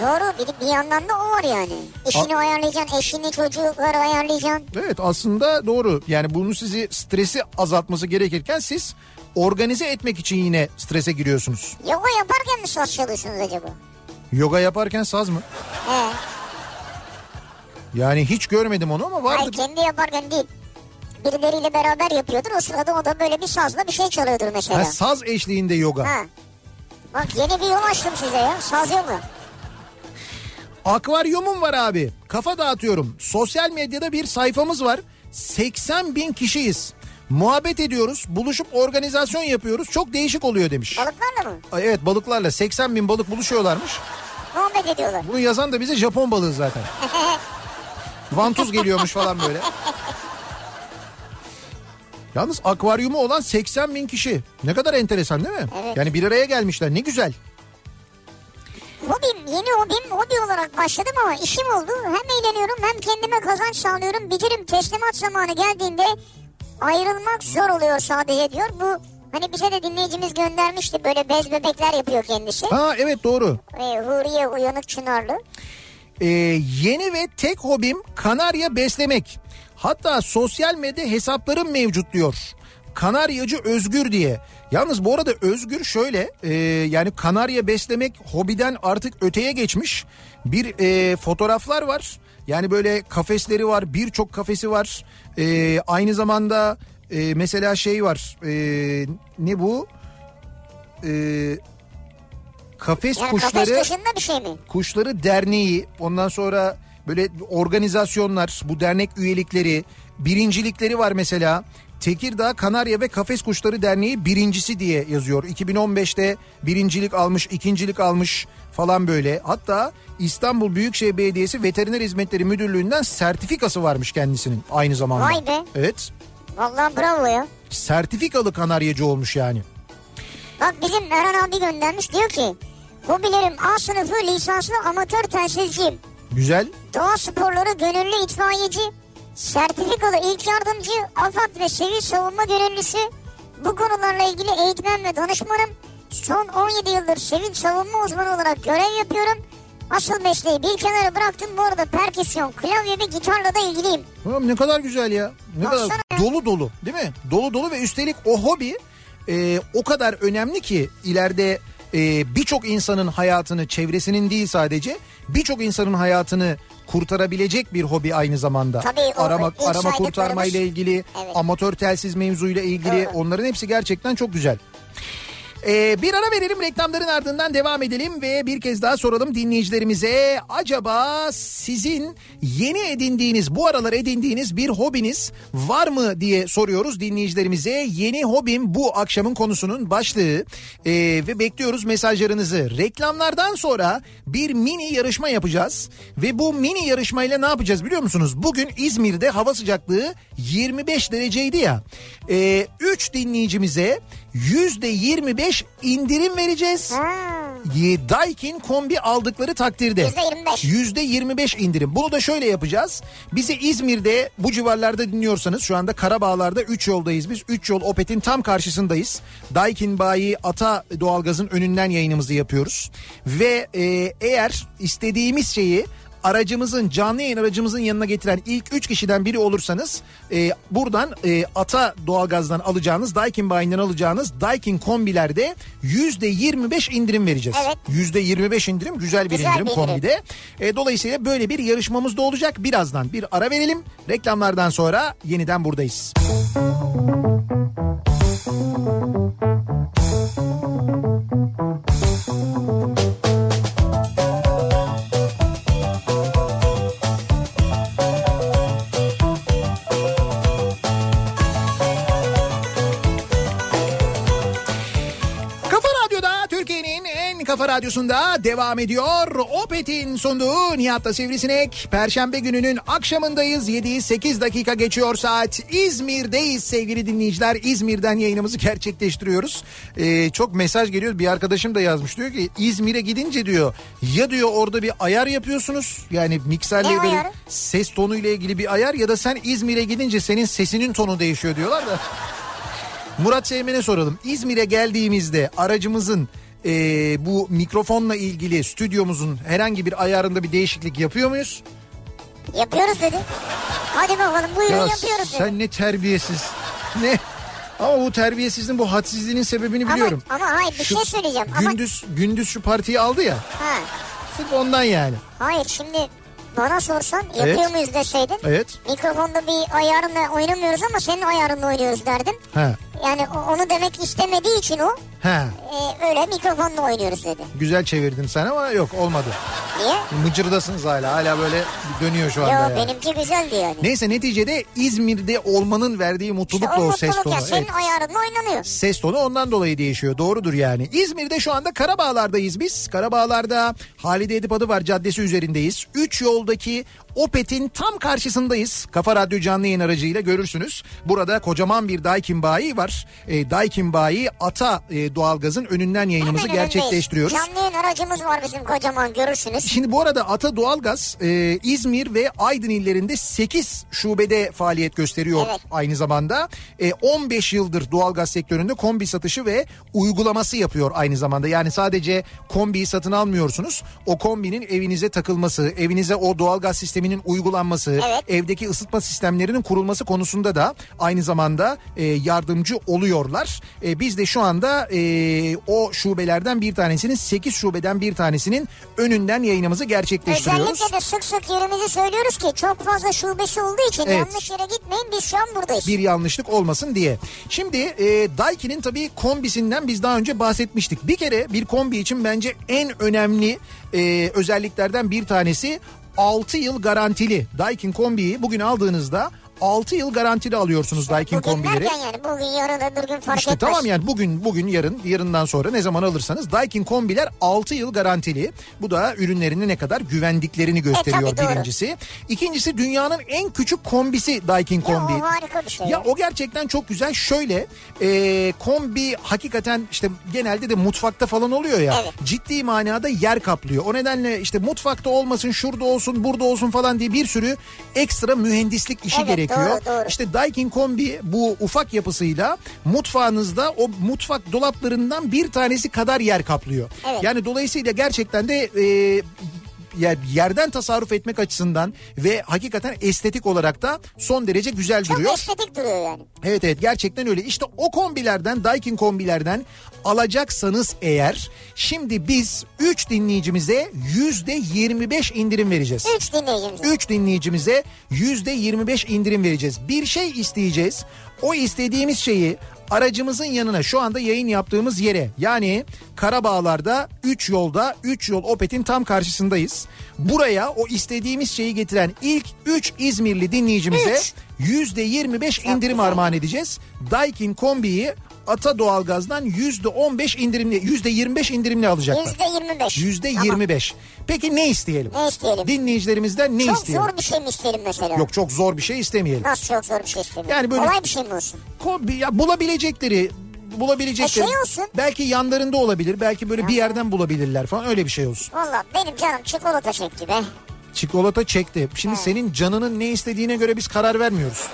Doğru bir, bir yandan da o var yani. İşini ayarlayacaksın, eşini çocukları ayarlayacaksın. Evet aslında doğru. Yani bunu sizi stresi azaltması gerekirken siz organize etmek için yine strese giriyorsunuz. Yoga yaparken mi saz çalıyorsunuz acaba? Yoga yaparken saz mı? He. Yani hiç görmedim onu ama Hayır vardır. kendi yaparken değil. Birileriyle beraber yapıyordur. O sırada o da böyle bir sazla bir şey çalıyordur mesela. Ha, saz eşliğinde yoga. Ha. Bak yeni bir yol açtım size ya. Saz yoga. Akvaryumum var abi. Kafa dağıtıyorum. Sosyal medyada bir sayfamız var. 80 bin kişiyiz. Muhabbet ediyoruz. Buluşup organizasyon yapıyoruz. Çok değişik oluyor demiş. Balıklarla mı? Ay, Evet balıklarla 80 bin balık buluşuyorlarmış. Muhabbet ediyorlar. Bunu yazan da bize Japon balığı zaten. Vantuz geliyormuş falan böyle. Yalnız akvaryumu olan 80 bin kişi. Ne kadar enteresan değil mi? Evet. Yani bir araya gelmişler. Ne güzel. Hobim, yeni hobim hobi olarak başladım ama işim oldu. Hem eğleniyorum hem kendime kazanç sağlıyorum. Bitirim teslimat zamanı geldiğinde ayrılmak zor oluyor sadece diyor. Bu hani bize de dinleyicimiz göndermişti böyle bez bebekler yapıyor kendisi. Ha evet doğru. Ee, Huriye Uyanık Çınarlı. Ee, yeni ve tek hobim kanarya beslemek. Hatta sosyal medya hesaplarım mevcut diyor. Kanaryacı Özgür diye. Yalnız bu arada Özgür şöyle e, yani kanarya beslemek hobiden artık öteye geçmiş. Bir e, fotoğraflar var. Yani böyle kafesleri var birçok kafesi var. E, aynı zamanda e, mesela şey var e, ne bu? E, kafes Yani kuşları kafes bir şey mi? Kuşları Derneği ondan sonra böyle organizasyonlar bu dernek üyelikleri birincilikleri var mesela. Tekirdağ Kanarya ve Kafes Kuşları Derneği birincisi diye yazıyor. 2015'te birincilik almış, ikincilik almış falan böyle. Hatta İstanbul Büyükşehir Belediyesi Veteriner Hizmetleri Müdürlüğü'nden sertifikası varmış kendisinin aynı zamanda. Vay be. Evet. Vallahi bravo ya. Sertifikalı kanaryacı olmuş yani. Bak bizim Erhan abi göndermiş diyor ki hobilerim A sınıfı lisanslı amatör telsizciyim. Güzel. Doğa sporları gönüllü itfaiyeci, sertifikalı ilk yardımcı, AFAD ve sivil savunma gönüllüsü. Bu konularla ilgili eğitmen ve danışmanım. Son 17 yıldır sivil savunma uzmanı olarak görev yapıyorum. Asıl mesleği bir kenara bıraktım. Bu arada perküsyon, klavye ve gitarla da ilgiliyim. Tamam ne kadar güzel ya. Ne Baksana kadar dolu dolu değil mi? Dolu dolu ve üstelik o hobi e, o kadar önemli ki ileride e, birçok insanın hayatını çevresinin değil sadece birçok insanın hayatını kurtarabilecek bir hobi aynı zamanda. Tabii o arama arama kurtarma ile ilgili, Evet. amatör telsiz mevzuyla ilgili Doğru. onların hepsi gerçekten çok güzel. Ee, bir ara verelim reklamların ardından devam edelim ve bir kez daha soralım dinleyicilerimize. Acaba sizin yeni edindiğiniz bu aralar edindiğiniz bir hobiniz var mı diye soruyoruz dinleyicilerimize. Yeni hobim bu akşamın konusunun başlığı Ee, ve bekliyoruz mesajlarınızı. Reklamlardan sonra bir mini yarışma yapacağız ve bu mini yarışmayla ne yapacağız biliyor musunuz? Bugün İzmir'de hava sıcaklığı 25 dereceydi ya. 3 dinleyicimize yüzde 25 indirim vereceğiz. E, Daikin kombi aldıkları takdirde %25. %25 indirim. Bunu da şöyle yapacağız. Bizi İzmir'de bu civarlarda dinliyorsanız şu anda Karabağlar'da 3 yoldayız biz. 3 yol Opet'in tam karşısındayız. Daikin Bayi Ata doğalgazın önünden yayınımızı yapıyoruz. Ve e, eğer istediğimiz şeyi aracımızın canlı yayın aracımızın yanına getiren ilk 3 kişiden biri olursanız e, buradan e, Ata doğalgazdan alacağınız Daikin bayinden alacağınız Daikin kombilerde %25 indirim vereceğiz. Evet. %25 indirim güzel bir Güzel indirim bir kombide. E, dolayısıyla böyle bir yarışmamız da olacak. Birazdan bir ara verelim. Reklamlardan sonra yeniden buradayız. Kafa kafa radyosunda devam ediyor. Opet'in sunduğu Nihat'ta Sivrisinek. Perşembe gününün akşamındayız. 7-8 dakika geçiyor saat. İzmir'deyiz sevgili dinleyiciler. İzmir'den yayınımızı gerçekleştiriyoruz. Ee, çok mesaj geliyor. Bir arkadaşım da yazmış. Diyor ki İzmir'e gidince diyor ya diyor orada bir ayar yapıyorsunuz. Yani mikserle böyle ayarı? ses tonuyla ilgili bir ayar ya da sen İzmir'e gidince senin sesinin tonu değişiyor diyorlar da. Murat Seymen'e soralım. İzmir'e geldiğimizde aracımızın e, bu mikrofonla ilgili stüdyomuzun herhangi bir ayarında bir değişiklik yapıyor muyuz? Yapıyoruz dedi. Hadi bakalım buyurun Ya yapıyoruz dedi. sen ne terbiyesiz. Ne? Ama bu terbiyesizliğin bu hadsizliğinin sebebini biliyorum. Ama, hayır bir Şu şey söyleyeceğim. Ama Gündüz gündüz şu partiyi aldı ya. ha, Sırf ondan yani. hayır şimdi bana sorsan yapıyor Evet. muyuz deseydin. Evet. Mikrofonda bir ayarınla oynamıyoruz ama senin ayarınla oynuyoruz derdim. Ha. Yani onu demek istemediği için o Ha. e, öyle mikrofonla oynuyoruz dedi. Güzel çevirdin sen ama yok olmadı. Niye? Mıcırdasınız hala. Hala böyle dönüyor şu anda Yo yani. benimki güzeldi yani. Neyse neticede İzmir'de olmanın verdiği İşte mutlulukla o o, ses tonu. ya senin Evet. ayarınla oynanıyor. Ses tonu ondan dolayı değişiyor. Doğrudur yani. İzmir'de şu anda Karabağlar'dayız biz. Karabağlar'da Halide Edip Adıvar Caddesi üzerindeyiz. Üç yoldaki Opet'in tam karşısındayız. Kafa Radyo canlı yayın aracıyla görürsünüz. Burada kocaman bir Daikin bayi var. E, Daikin bayi Ata e, doğalgazın önünden yayınımızı Hemen önündeyiz. gerçekleştiriyoruz. Canlı yayın aracımız var bizim kocaman görürsünüz. Şimdi bu arada Ata Doğalgaz e, İzmir ve Aydın illerinde 8 şubede faaliyet gösteriyor Evet. aynı zamanda. E, 15 yıldır doğalgaz sektöründe kombi satışı ve uygulaması yapıyor aynı zamanda. Yani sadece kombiyi satın almıyorsunuz. O kombinin evinize takılması, evinize o doğalgaz sisteminin uygulanması, Evet. evdeki ısıtma sistemlerinin kurulması konusunda da aynı zamanda e, yardımcı oluyorlar. E, biz de şu anda e, o şubelerden bir tanesinin 8 şubeden bir tanesinin önünden yayınımızı gerçekleştiriyoruz. Özellikle de sık sık yerimizi söylüyoruz ki çok fazla şubesi olduğu için Evet. yanlış yere gitmeyin biz şu an buradayız. bir yanlışlık olmasın diye. Şimdi e, Daikin'in tabii kombisinden biz daha önce bahsetmiştik. Bir kere bir kombi için bence en önemli e, özelliklerden bir tanesi 6 yıl garantili. Daikin kombiyi bugün aldığınızda 6 yıl garantili alıyorsunuz Daikin bugün kombileri. derken yani bugün yarın öbür gün fark İşte etmez. tamam yani bugün bugün yarın yarından sonra ne zaman alırsanız Daikin kombiler 6 yıl garantili. Bu da ürünlerini ne kadar güvendiklerini gösteriyor tabii, doğru. birincisi. İkincisi dünyanın en küçük kombisi Daikin Ya kombi. o harika bir şey. Ya o gerçekten çok güzel. Şöyle e, kombi hakikaten işte genelde de mutfakta falan oluyor ya. Evet. Ciddi manada yer kaplıyor. O nedenle işte mutfakta olmasın, şurada olsun, burada olsun falan diye bir sürü ekstra mühendislik işi Evet, gerekiyor. Doğru, doğru. İşte Daikin kombi bu ufak yapısıyla mutfağınızda o mutfak dolaplarından bir tanesi kadar yer kaplıyor. Evet. Yani dolayısıyla gerçekten de e, yerden tasarruf etmek açısından ve hakikaten estetik olarak da son derece güzel Çok duruyor. estetik duruyor yani. Evet evet gerçekten öyle. İşte o kombilerden Daikin kombilerden alacaksanız eğer şimdi biz 3 dinleyicimize %25 indirim vereceğiz. 3 dinleyicimiz. 3 dinleyicimize %25 indirim vereceğiz. Bir şey isteyeceğiz. O istediğimiz şeyi aracımızın yanına şu anda yayın yaptığımız yere yani Karabağlar'da 3 yolda 3 yol Opet'in tam karşısındayız. Buraya o istediğimiz şeyi getiren ilk 3 İzmirli dinleyicimize Üç. %25 indirim armağan edeceğiz. Daikin kombiyi Ata Doğalgaz'dan %15 indirimli %25 indirimli alacaklar. %25. Yüzde Tamam. 25. Peki ne isteyelim? Ne isteyelim? Dinleyicilerimizden ne Çok isteyelim? zor bir şey mi isteyelim mesela? Yok çok zor bir şey istemeyelim. Nasıl çok zor bir şey isteyelim? Yani böyle- Kolay bir şey mi olsun? Ya bulabilecekleri bulabilecekleri. E şey olsun. Belki yanlarında olabilir. Belki böyle bir yerden bulabilirler falan öyle bir şey olsun. Valla benim canım çikolata çekti be. Çikolata çekti. Şimdi senin canının ne istediğine göre biz karar vermiyoruz.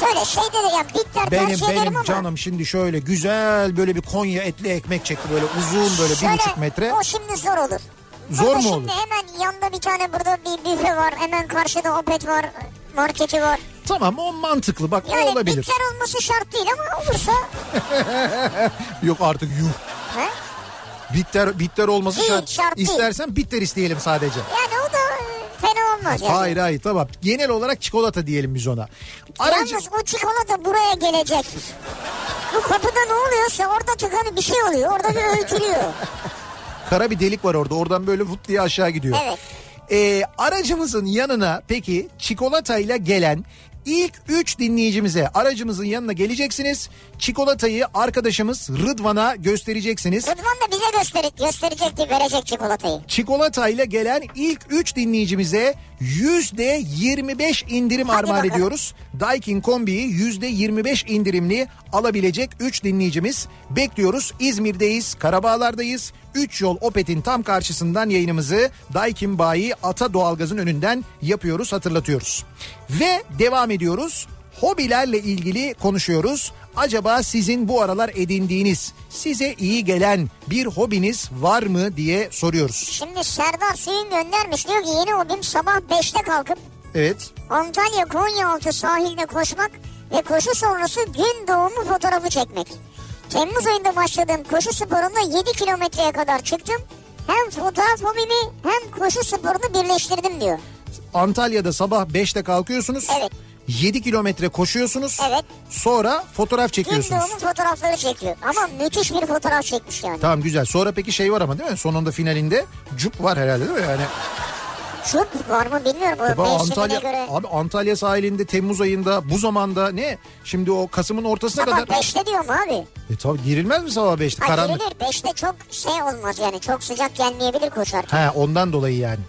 Şöyle şey de yani bitter Benim tercih ederim benim ama. canım şimdi şöyle güzel böyle bir Konya etli ekmek çekti böyle uzun böyle bir buçuk metre. O şimdi zor olur. Zor Burada mu şimdi olur? hemen yanında bir tane burada bir büfe var. Hemen karşıda opet var. Marketi var. Tamam o mantıklı bak o Yani olabilir. bitter olması şart değil ama olursa. Yok artık yuh. he? Bitter, bitter olması Değil, şart. şart değil. İstersen bitter isteyelim sadece. Yani olmaz yani. Hayır hayır tamam. Genel olarak çikolata diyelim biz ona. Aracı... Yalnız o çikolata buraya gelecek. Bu kapıda ne oluyorsa orada tıkanı bir şey oluyor. Orada bir öğütülüyor. Kara bir delik var orada. Oradan böyle vut diye aşağı gidiyor. Evet. Ee, aracımızın yanına peki çikolatayla gelen ilk 3 dinleyicimize aracımızın yanına geleceksiniz. Çikolatayı arkadaşımız Rıdvan'a göstereceksiniz. Rıdvan da bize gösterecek, gösterecekti verecek çikolatayı. Çikolatayla gelen ilk 3 dinleyicimize %25 indirim Hadi armağan bakalım. ediyoruz. Daikin Kombi'yi %25 indirimli alabilecek 3 dinleyicimiz bekliyoruz. İzmir'deyiz, Karabağlar'dayız. 3 yol Opet'in tam karşısından yayınımızı Daikin Bayi Ata Doğalgaz'ın önünden yapıyoruz, hatırlatıyoruz. Ve devam ediyoruz. Hobilerle ilgili konuşuyoruz. Acaba sizin bu aralar edindiğiniz, size iyi gelen bir hobiniz var mı diye soruyoruz. Şimdi Serdar Suyun göndermiş. Diyor ki yeni hobim sabah 5'te kalkıp Evet. Antalya Konyaaltı sahilde koşmak ve koşu sonrası gün doğumu fotoğrafı çekmek. Temmuz ayında başladığım koşu sporunda 7 kilometreye kadar çıktım. Hem fotoğraf hobimi hem koşu sporunu birleştirdim diyor. Antalya'da sabah 5'te kalkıyorsunuz. Evet. 7 kilometre koşuyorsunuz. Evet. Sonra fotoğraf çekiyorsunuz. doğumu fotoğrafları çekiyor. Ama müthiş bir fotoğraf çekmiş yani. Tamam güzel. Sonra peki şey var ama değil mi? Sonunda finalinde cup var herhalde değil mi? Yani Çok var mı bilmiyorum. Baba mevsimine Antalya göre. abi Antalya sahilinde Temmuz ayında bu zamanda ne? Şimdi o Kasım'ın ortasına Sabah kadar 5'te diyor mu abi? e tabii girilmez mi sabah 5'te? Ha Karanlık. girilir 5'te çok şey olmaz yani. Çok sıcak gelmeyebilir koşarken. He ondan dolayı yani.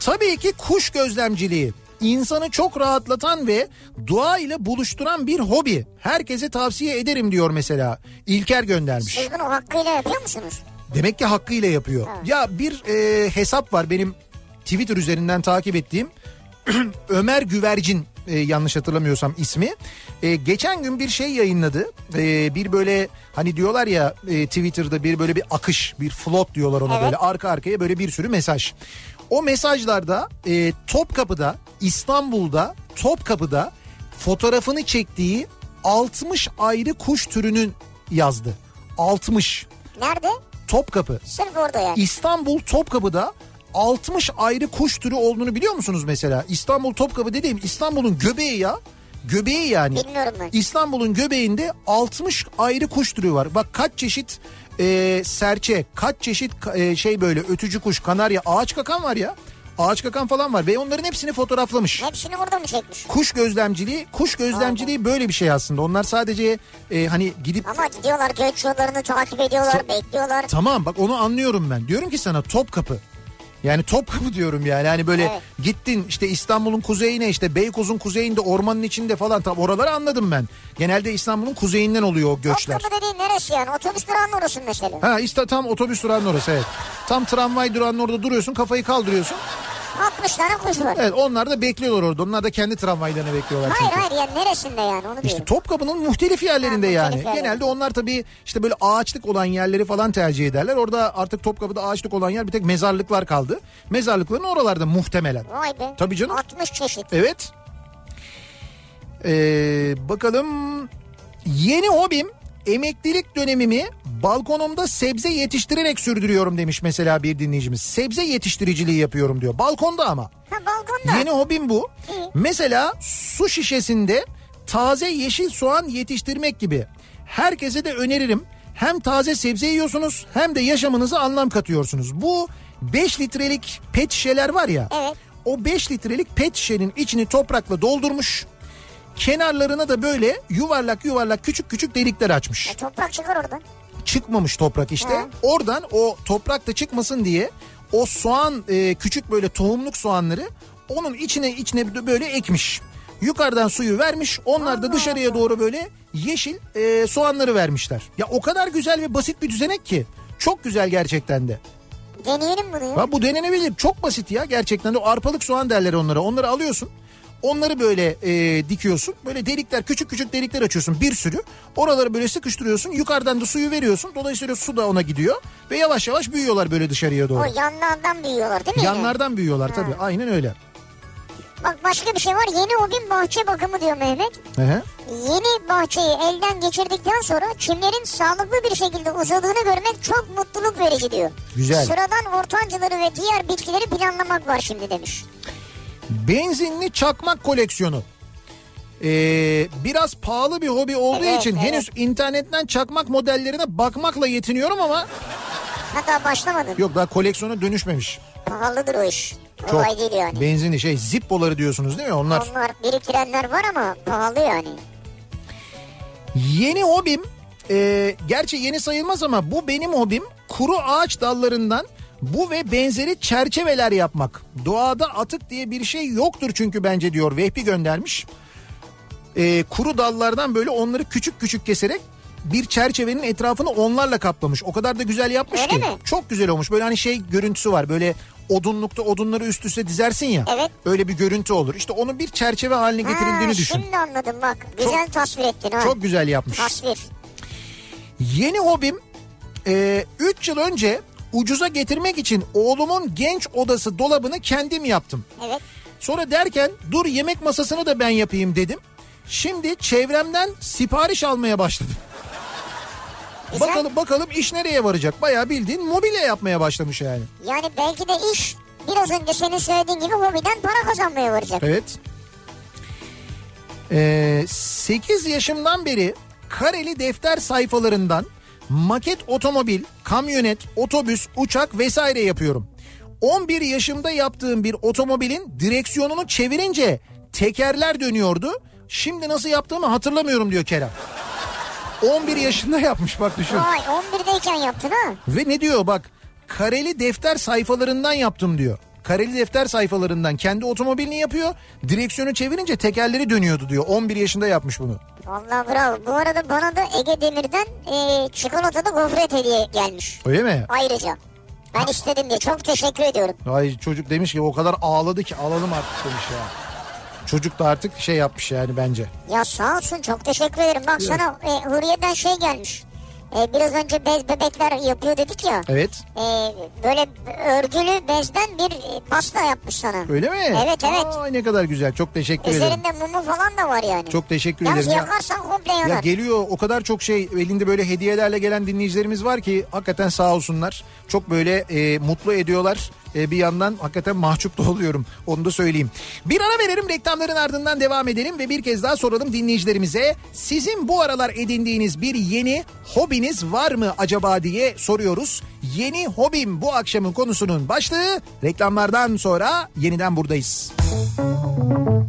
Tabii ki kuş gözlemciliği. İnsanı çok rahatlatan ve doğa ile buluşturan bir hobi. Herkese tavsiye ederim diyor mesela. İlker göndermiş. Siz bunu hakkıyla yapıyor musunuz? Demek ki hakkıyla yapıyor. Ya bir e, hesap var benim Twitter üzerinden takip ettiğim. Ömer Güvercin e, yanlış hatırlamıyorsam ismi. E, geçen gün bir şey yayınladı. E, bir böyle hani diyorlar ya e, Twitter'da bir böyle bir akış, bir float diyorlar ona Evet. böyle arka arkaya böyle bir sürü mesaj. O mesajlarda e, Topkapı'da İstanbul'da Topkapı'da fotoğrafını çektiği 60 ayrı kuş türünün yazdı. 60. Nerede? Topkapı. Sırf orada yani. İstanbul Topkapı'da 60 ayrı kuş türü olduğunu biliyor musunuz mesela? İstanbul Topkapı dediğim İstanbul'un göbeği ya. Göbeği yani. Bilmiyorum ben. İstanbul'un göbeğinde 60 ayrı kuş türü var. Bak kaç çeşit e, serçe, kaç çeşit e, şey böyle ötücü kuş, kanarya, ağaç kakan var ya. Ağaç kakan falan var ve onların hepsini fotoğraflamış. Hepsini burada mı çekmiş? Kuş gözlemciliği, kuş gözlemciliği böyle bir şey aslında. Onlar sadece e, hani gidip Ama gidiyorlar göç yollarını takip ediyorlar, Ta- bekliyorlar. Tamam bak onu anlıyorum ben. Diyorum ki sana Topkapı. Yani Topkapı diyorum yani. Hani böyle Evet. gittin işte İstanbul'un kuzeyine işte Beykoz'un kuzeyinde ormanın içinde falan. Tam oraları anladım ben. Genelde İstanbul'un kuzeyinden oluyor o göçler. Topkapı dediğin neresi yani? Otobüs durağının orası mesela. Ha işte tam otobüs durağının orası evet. Tam tramvay durağının orada duruyorsun kafayı kaldırıyorsun. 60 tane kuş var. Evet onlar da bekliyorlar orada. Onlar da kendi tramvaylarını bekliyorlar Hayır çünkü. hayır yani neresinde yani onu İşte diyorum. Topkapı'nın muhtelif yerlerinde Ha, yani. muhtelif yerler. Genelde onlar tabii işte böyle ağaçlık olan yerleri falan tercih ederler. Orada artık Topkapı'da ağaçlık olan yer bir tek mezarlıklar kaldı. Mezarlıkların oralarda muhtemelen. Vay be. Tabii canım. 60 çeşit. Evet. Ee, bakalım yeni hobim emeklilik dönemimi balkonumda sebze yetiştirerek sürdürüyorum demiş mesela bir dinleyicimiz. Sebze yetiştiriciliği yapıyorum diyor. Balkonda ama. Ha balkonda. Yeni hobim bu. İyi. Mesela su şişesinde taze yeşil soğan yetiştirmek gibi. Herkese de öneririm. Hem taze sebze yiyorsunuz hem de yaşamınıza anlam katıyorsunuz. Bu 5 litrelik pet şişeler var ya. Evet. O 5 litrelik pet şişenin içini toprakla doldurmuş. Kenarlarına da böyle yuvarlak yuvarlak küçük küçük delikler açmış E, toprak çıkar oradan. çıkmamış toprak işte. Hı. Oradan o toprak da çıkmasın diye o soğan e, küçük böyle tohumluk soğanları onun içine içine böyle ekmiş. Yukarıdan suyu vermiş. Onlar da dışarıya doğru böyle yeşil e, soğanları vermişler. Ya o kadar güzel ve basit bir düzenek ki. Çok güzel gerçekten de. Deneyelim bunu ya. Bu denenebilir. Çok basit ya gerçekten de. O arpalık soğan derler onlara. Onları alıyorsun. Onları böyle e, dikiyorsun. Böyle delikler küçük küçük delikler açıyorsun bir sürü. Oraları böyle sıkıştırıyorsun. Yukarıdan da suyu veriyorsun. Dolayısıyla su da ona gidiyor. Ve yavaş yavaş büyüyorlar böyle dışarıya doğru. O yanlardan büyüyorlar değil mi? Yanlardan büyüyorlar tabii. Aynen öyle. Bak başka bir şey var. Yeni hobim bahçe bakımı diyor Mehmet. Hı. Yeni bahçeyi elden geçirdikten sonra çimlerin sağlıklı bir şekilde uzadığını görmek çok mutluluk verici diyor. Güzel. Sıradan ortancıları ve diğer bitkileri planlamak var şimdi demiş. Benzinli çakmak koleksiyonu. Ee, biraz pahalı bir hobi olduğu Evet, için evet. henüz internetten çakmak modellerine bakmakla yetiniyorum ama Hatta başlamadın. yok daha koleksiyona dönüşmemiş. Pahalıdır o iş. Çok Kolay değil yani. benzinli şey zippoları diyorsunuz değil mi onlar? Onlar biriktirenler var ama pahalı yani. Yeni hobim e, gerçi yeni sayılmaz ama bu benim hobim kuru ağaç dallarından bu ve benzeri çerçeveler yapmak. Doğada atık diye bir şey yoktur çünkü bence diyor Vehbi göndermiş. E, kuru dallardan böyle onları küçük küçük keserek bir çerçevenin etrafını onlarla kaplamış. O kadar da güzel yapmış Öyle ki. mi? Çok güzel olmuş. Böyle hani şey görüntüsü var. Böyle odunlukta odunları üst üste dizersin ya. Evet. Öyle bir görüntü olur. İşte onu bir çerçeve haline getirildiğini ha, düşün. Şimdi anladım bak. Güzel tasvir ettin ha. Çok güzel yapmış. Tasvir. Yeni hobim 3 yıl önce ucuza getirmek için oğlumun genç odası dolabını kendim yaptım. Evet. Sonra derken dur yemek masasını da ben yapayım dedim. Şimdi çevremden sipariş almaya başladım. Güzel. Bakalım bakalım iş nereye varacak? Bayağı bildiğin mobilya yapmaya başlamış yani. Yani belki de iş biraz önce senin söylediğin gibi hobiden para kazanmaya varacak. Evet. Ee, 8 yaşımdan beri kareli defter sayfalarından maket otomobil, kamyonet, otobüs, uçak vesaire yapıyorum. 11 yaşımda yaptığım bir otomobilin direksiyonunu çevirince tekerler dönüyordu. Şimdi nasıl yaptığımı hatırlamıyorum diyor Kerem. 11 yaşında yapmış bak düşün. Vay 11'deyken yaptın ha. Ve ne diyor bak kareli defter sayfalarından yaptım diyor. Kareli defter sayfalarından kendi otomobilini yapıyor. Direksiyonu çevirince tekerleri dönüyordu diyor. 11 yaşında yapmış bunu. Vallahi bravo. Bu arada bana da Ege Demir'den e, çikolatalı gofret hediye gelmiş. Öyle mi? Ayrıca. Ben istedim diye çok teşekkür ediyorum. Ay çocuk demiş ki o kadar ağladı ki alalım artık demiş ya. Çocuk da artık şey yapmış yani bence. Ya sağ olsun çok teşekkür ederim. Bak sana e, Huriye'den şey gelmiş. E, biraz önce bez bebekler yapıyor dedik ya. Evet. E, böyle örgülü bezden bir e, pasta yapmış sana. Öyle mi? Evet evet. Ay ne kadar güzel. Çok teşekkür ederim. Üzerinde mumu falan da var yani. Çok teşekkür Yalnız ederim. Ya- yakarsan komple yanar. Ya geliyor o kadar çok şey elinde böyle hediyelerle gelen dinleyicilerimiz var ki hakikaten sağ olsunlar. Çok böyle e, mutlu ediyorlar. E, bir yandan hakikaten mahcup da oluyorum. Onu da söyleyeyim. Bir ara verelim reklamların ardından devam edelim ve bir kez daha soralım dinleyicilerimize. Sizin bu aralar edindiğiniz bir yeni hobiniz var mı acaba diye soruyoruz. Yeni hobim bu akşamın konusunun başlığı. Reklamlardan sonra yeniden buradayız. Kafa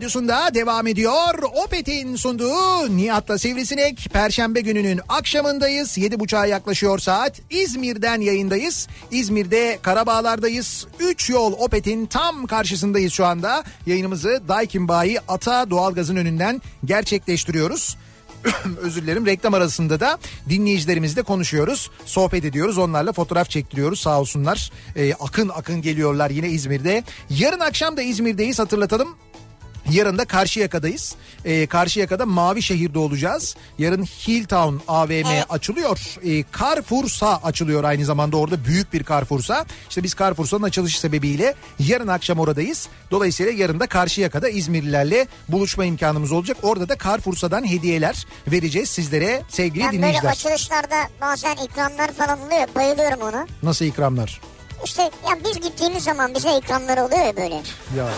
radyosunda devam ediyor. Opet'in sunduğu Nihat'la Sivrisinek. Perşembe gününün akşamındayız. 7.30'a yaklaşıyor saat. İzmir'den yayındayız. İzmir'de Karabağlar'dayız. 3 yol Opet'in tam karşısındayız şu anda. Yayınımızı Daikin Bayi Ata Doğalgaz'ın önünden gerçekleştiriyoruz. özür dilerim reklam arasında da dinleyicilerimizle konuşuyoruz. Sohbet ediyoruz. Onlarla fotoğraf çektiriyoruz sağ olsunlar. Ee, akın akın geliyorlar yine İzmir'de. Yarın akşam da İzmir'deyiz hatırlatalım. Yarın da Karşıyaka'dayız. Ee, Karşıyaka'da Mavi Şehir'de olacağız. Yarın Hilltown AVM Evet. açılıyor. Ee, Carrefour'sa açılıyor aynı zamanda orada büyük bir Carrefour'sa. İşte biz Carrefour'sa'nın açılışı sebebiyle yarın akşam oradayız. Dolayısıyla yarın da Karşıyaka'da İzmirlilerle buluşma imkanımız olacak. Orada da Carrefour'sa'dan hediyeler vereceğiz sizlere sevgili Ben böyle dinleyiciler. açılışlarda bazen ikramlar falan oluyor. Bayılıyorum ona. Nasıl ikramlar? İşte ya biz gittiğimiz zaman bize ikramlar oluyor ya böyle. Ya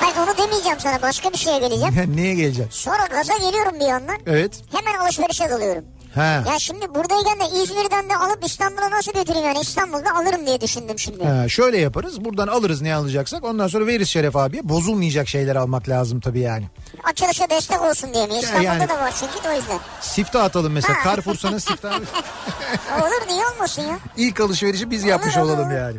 Hayır onu demeyeceğim sana başka bir şeye geleceğim. neye geleceksin? Sonra gaza geliyorum bir yandan. Evet. Hemen alışverişe dalıyorum. He. Ya şimdi buradayken de İzmir'den de alıp İstanbul'a nasıl götüreyim yani İstanbul'da alırım diye düşündüm şimdi. He, şöyle yaparız. Buradan alırız ne alacaksak. Ondan sonra veririz Şeref abiye. Bozulmayacak şeyler almak lazım tabii yani. Açılışa destek olsun diye mi? İstanbul'da yani- da var çünkü de o yüzden. Sifte atalım mesela. Ha. Carrefour'sanın sifte Olur niye olmasın ya? İlk alışverişi biz yapmış Olur, olur. olalım yani.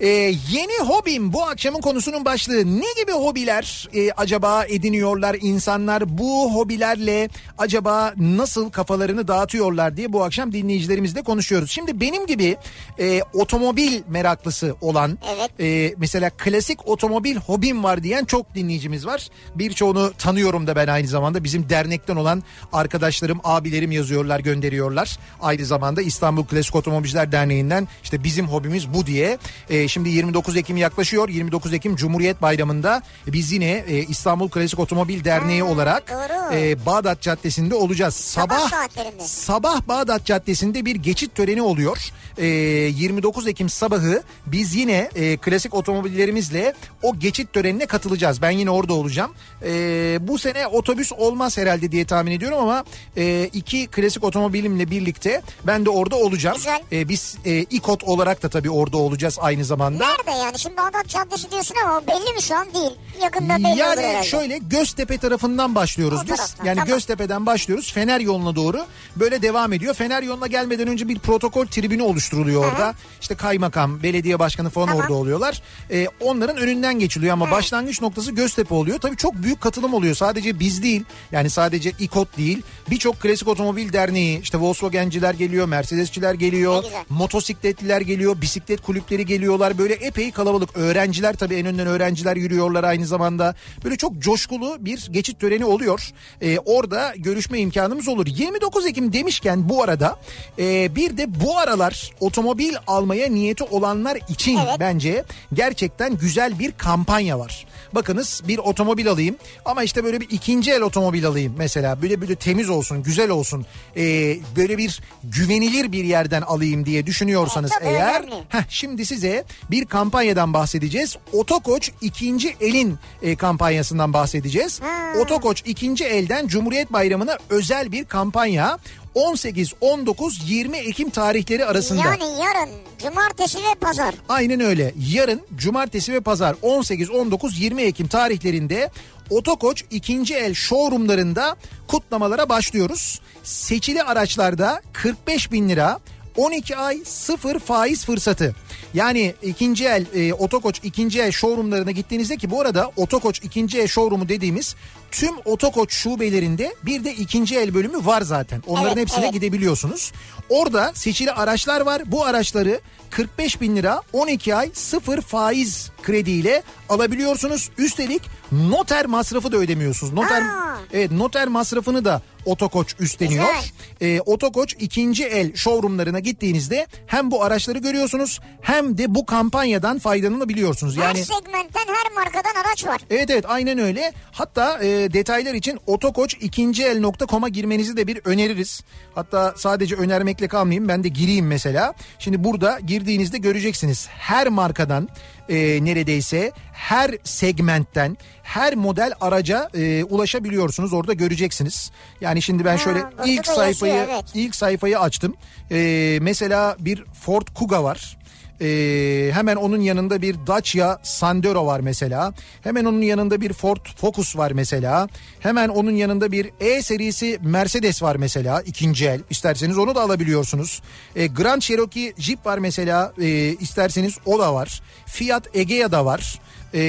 Ee, yeni hobim bu akşamın konusunun başlığı. Ne gibi hobiler e, acaba ediniyorlar insanlar? Bu hobilerle acaba nasıl kafalarını dağıtıyorlar diye bu akşam dinleyicilerimizle konuşuyoruz. Şimdi benim gibi e, otomobil meraklısı olan Evet. e, mesela klasik otomobil hobim var diyen çok dinleyicimiz var. Birçoğunu tanıyorum da ben aynı zamanda. Bizim dernekten olan arkadaşlarım, abilerim yazıyorlar, gönderiyorlar. Aynı zamanda İstanbul Klasik Otomobilciler Derneği'nden işte bizim hobimiz bu diye. E, şimdi 29 Ekim yaklaşıyor. 29 Ekim Cumhuriyet Bayramı'nda biz yine e, İstanbul Klasik Otomobil Derneği Ha, olarak doğru. e, Bağdat Caddesi'nde olacağız. Sabah Sabah. Sabah Bağdat Caddesi'nde bir geçit töreni oluyor. Ee, 29 Ekim sabahı biz yine e, klasik otomobillerimizle o geçit törenine katılacağız. Ben yine orada olacağım. Ee, bu sene otobüs olmaz herhalde diye tahmin ediyorum ama e, iki klasik otomobilimle birlikte ben de orada olacağım. Güzel. Ee, biz e, İKOT olarak da tabii orada olacağız aynı zamanda. Nerede yani? Şimdi Bağdat Caddesi diyorsun ama belli mi şu an değil. Yakında belli olur Yani herhalde. şöyle Göztepe tarafından başlıyoruz O biz. taraftan, yani tamam. Göztepe'den başlıyoruz. Fener yoluna doğru böyle devam ediyor. Fener yoluna gelmeden önce bir protokol tribünü oluşturuluyor orada. İşte kaymakam, belediye başkanı falan Tamam. orada oluyorlar. Ee, onların önünden geçiliyor ama başlangıç noktası Göztepe oluyor. Tabii çok büyük katılım oluyor. Sadece biz değil. Yani sadece İKOT değil. Birçok klasik otomobil derneği, işte Volkswagen'ciler geliyor, Mercedes'çiler geliyor, motosikletliler geliyor, bisiklet kulüpleri geliyorlar. Böyle epey kalabalık. Öğrenciler tabii en önden öğrenciler yürüyorlar aynı zamanda. Böyle çok coşkulu bir geçit töreni oluyor. Ee, orada görüşme imkanımız olur. 29 Ekim demişken bu arada e, bir de bu aralar otomobil almaya niyeti olanlar için Evet. bence gerçekten güzel bir kampanya var. Bakınız bir otomobil alayım ama işte böyle bir ikinci el otomobil alayım mesela. Böyle böyle temiz olsun, güzel olsun. Ee, böyle bir güvenilir bir yerden alayım diye düşünüyorsanız Evet, eğer... Heh, şimdi size bir kampanyadan bahsedeceğiz. Otokoç ikinci elin e, kampanyasından bahsedeceğiz. Hmm. Otokoç ikinci elden Cumhuriyet Bayramı'na özel bir kampanya. 18, 19, 20 Ekim tarihleri arasında. Yani yarın cumartesi ve pazar. Aynen öyle. Yarın cumartesi ve pazar 18, 19, 20 Ekim tarihlerinde Otokoç ikinci el showroomlarında kutlamalara başlıyoruz. Seçili araçlarda 45 bin lira 12 ay sıfır faiz fırsatı. Yani ikinci el e, Otokoç ikinci el showroomlarına gittiğinizde ki bu arada Otokoç ikinci el showroomu dediğimiz tüm Otokoç şubelerinde bir de ikinci el bölümü var zaten. Onların Evet, hepsine evet. gidebiliyorsunuz. Orada seçili araçlar var. Bu araçları 45 bin lira 12 ay sıfır faiz krediyle alabiliyorsunuz. Üstelik noter masrafı da ödemiyorsunuz. Noter Aa. evet noter masrafını da Otokoç üstleniyor. Güzel. Ee, Otokoç ikinci el showroomlarına gittiğinizde hem bu araçları görüyorsunuz hem de bu kampanyadan faydalanabiliyorsunuz. Her Yani segmentten her markadan araç var. Evet evet aynen öyle. Hatta e, detaylar için otokoç ikinci el.com'a girmenizi de bir öneririz. Hatta sadece önermekle kalmayayım ben de gireyim mesela. Şimdi burada girdiğinizde göreceksiniz her markadan e, neredeyse her segmentten her model araca e, ulaşabiliyorsunuz orada göreceksiniz. Yani şimdi ben Ha, şöyle burada ilk sayfayı yazıyor, evet. ilk sayfayı açtım. E, mesela bir Ford Kuga var. Ee, hemen onun yanında bir Dacia Sandero var mesela. Hemen onun yanında bir Ford Focus var mesela. Hemen onun yanında bir E serisi Mercedes var mesela ikinci el. İsterseniz onu da alabiliyorsunuz. Ee, Grand Cherokee Jeep var mesela. Ee, isterseniz o da var. Fiat Egea da var. Ee,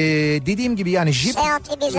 dediğim gibi yani Jeep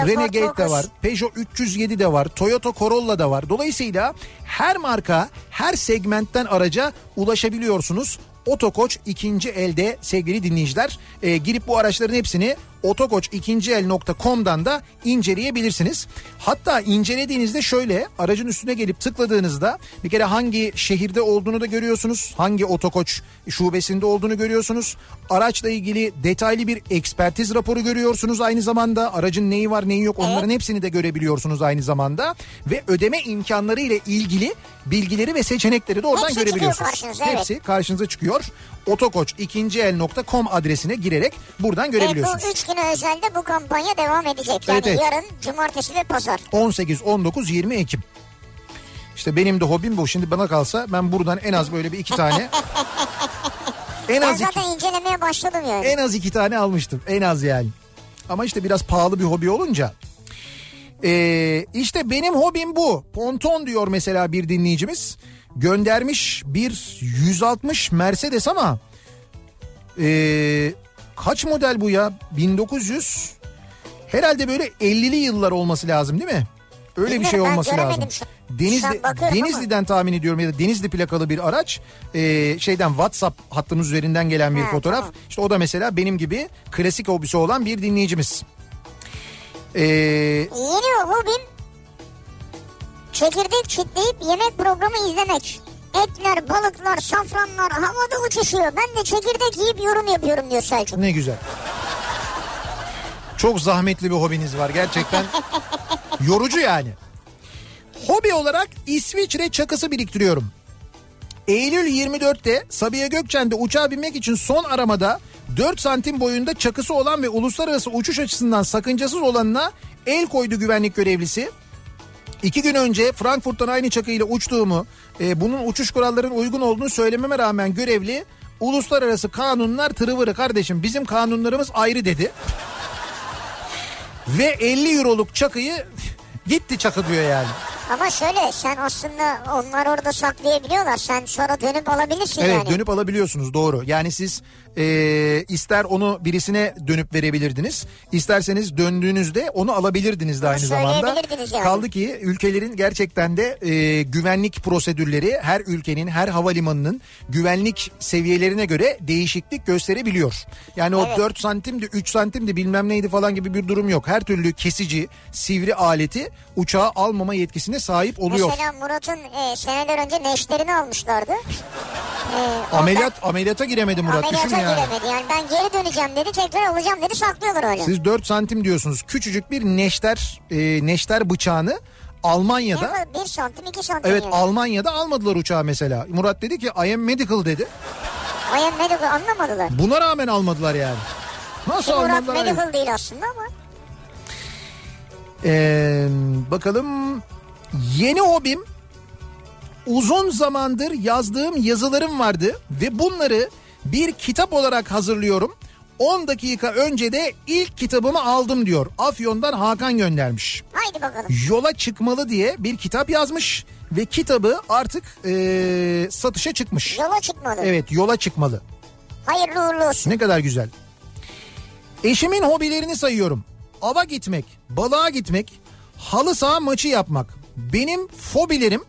Renegade de var. Peugeot 307 de var. Toyota Corolla da var. Dolayısıyla her marka, her segmentten araca ulaşabiliyorsunuz. Otokoç ikinci elde sevgili dinleyiciler. Ee, girip bu araçların hepsini otokoç.ikinciel.com'dan da inceleyebilirsiniz. Hatta incelediğinizde şöyle aracın üstüne gelip tıkladığınızda bir kere hangi şehirde olduğunu da görüyorsunuz. Hangi otokoç şubesinde olduğunu görüyorsunuz. Araçla ilgili detaylı bir ekspertiz raporu görüyorsunuz aynı zamanda. Aracın neyi var neyi yok onların hepsini de görebiliyorsunuz aynı zamanda. Ve ödeme imkanları ile ilgili bilgileri ve seçenekleri de oradan Hepsi görebiliyorsunuz. karşınıza, evet. Hepsi karşınıza çıkıyor. Otokoç ikinciel.com adresine girerek buradan görebiliyorsunuz. bu üç güne özelde bu kampanya devam edecek. Yani Evet, evet. yarın cumartesi ve pazar. 18, 19, 20 Ekim. İşte benim de hobim bu. Şimdi bana kalsa ben buradan en az böyle bir iki tane en Ben az iki, zaten incelemeye başladım yani. en az iki tane almıştım. En az yani. Ama işte biraz pahalı bir hobi olunca. Ee, işte benim hobim bu. Ponton diyor mesela bir dinleyicimiz. Göndermiş bir 160 Mercedes ama ee, kaç model bu ya? 1900 herhalde böyle 50'li yıllar olması lazım değil mi? Öyle bir şey Bilmiyorum, olması lazım. şu- Denizli, şu Denizli'den tahmin ediyorum ya da Denizli plakalı bir araç. Ee, şeyden WhatsApp hattımız üzerinden gelen bir Ha, fotoğraf. tamam. İşte o da mesela benim gibi klasik hobisi olan bir dinleyicimiz. Ee, Yeni hobim çekirdek çitleyip yemek programı izlemek. Etler, balıklar, safranlar havada uçuşuyor. Ben de çekirdek yiyip yorum yapıyorum diyor Selçuk. ne güzel. Çok zahmetli bir hobiniz var gerçekten. Yorucu yani. Hobi olarak İsviçre çakısı biriktiriyorum. Eylül 24'te Sabiha Gökçen'de uçağa binmek için son aramada 4 santim boyunda çakısı olan ve uluslararası uçuş açısından sakıncasız olanına el koydu güvenlik görevlisi. İki gün önce Frankfurt'tan aynı çakıyla uçtuğumu, e, bunun uçuş kurallarına uygun olduğunu söylememe rağmen görevli uluslararası kanunlar tırıvırı kardeşim bizim kanunlarımız ayrı dedi. Ve 50 euroluk çakıyı gitti çakı diyor yani. Ama şöyle sen aslında onlar orada saklayabiliyorlar. Sen sonra dönüp alabilirsin Evet yani. dönüp alabiliyorsunuz doğru. Yani siz e, ister onu birisine dönüp verebilirdiniz. isterseniz döndüğünüzde onu alabilirdiniz de aynı zamanda. yani. Kaldı ki ülkelerin gerçekten de e, güvenlik prosedürleri her ülkenin her havalimanının güvenlik seviyelerine göre değişiklik gösterebiliyor. Yani o Evet. 4 santimdi 3 santimdi bilmem neydi falan gibi bir durum yok. Her türlü kesici sivri aleti uçağa almama yetkisine sahip oluyor. Mesela Murat'ın e, seneler önce neşterini almışlardı. E, Ameliyat ameliyata giremedi Murat Ameliyata düşün yani. giremedi yani ben geri döneceğim dedi tekrar alacağım dedi saklıyorlar öyle. Siz 4 santim diyorsunuz. Küçücük bir neşter e, neşter bıçağını Almanya'da Yani bir santim iki santim evet yani. Almanya'da almadılar uçağı mesela. Murat dedi ki I am medical dedi. I am medical anlamadılar. Buna rağmen almadılar yani. Nasıl Ki Murat medical değil aslında ama. Ee, bakalım yeni hobim uzun zamandır yazdığım yazılarım vardı ve bunları bir kitap olarak hazırlıyorum. 10 dakika önce de ilk kitabımı aldım diyor. Afyon'dan Hakan göndermiş. Haydi bakalım. Yola çıkmalı diye bir kitap yazmış ve kitabı artık ee, satışa çıkmış. Yola çıkmalı. Evet yola çıkmalı. Hayırlı uğurlu olsun. Ne kadar güzel. Eşimin hobilerini sayıyorum. Ava gitmek, balığa gitmek, halı saha maçı yapmak. Benim fobilerim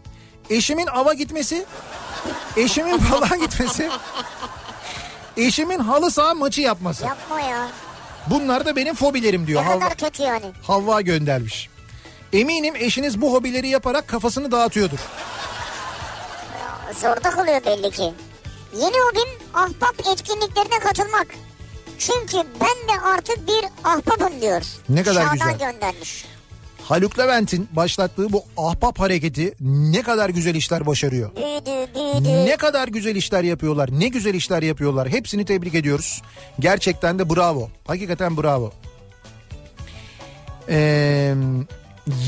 eşimin ava gitmesi, eşimin balığa gitmesi, eşimin halı saha maçı yapması. Yapma ya. Bunlar da benim fobilerim diyor. Ne Havva, kadar kötü yani. Havva göndermiş. Eminim eşiniz bu hobileri yaparak kafasını dağıtıyordur. Zorda kalıyor belli ki. Yeni hobim ahbap etkinliklerine katılmak. Çünkü ben de artık bir ahbapım diyor. Ne kadar Şadan güzel. göndermiş. Haluk Levent'in başlattığı bu ahbap hareketi ne kadar güzel işler başarıyor. Ne kadar güzel işler yapıyorlar. Ne güzel işler yapıyorlar. Hepsini tebrik ediyoruz. Gerçekten de bravo. Hakikaten bravo. Ee,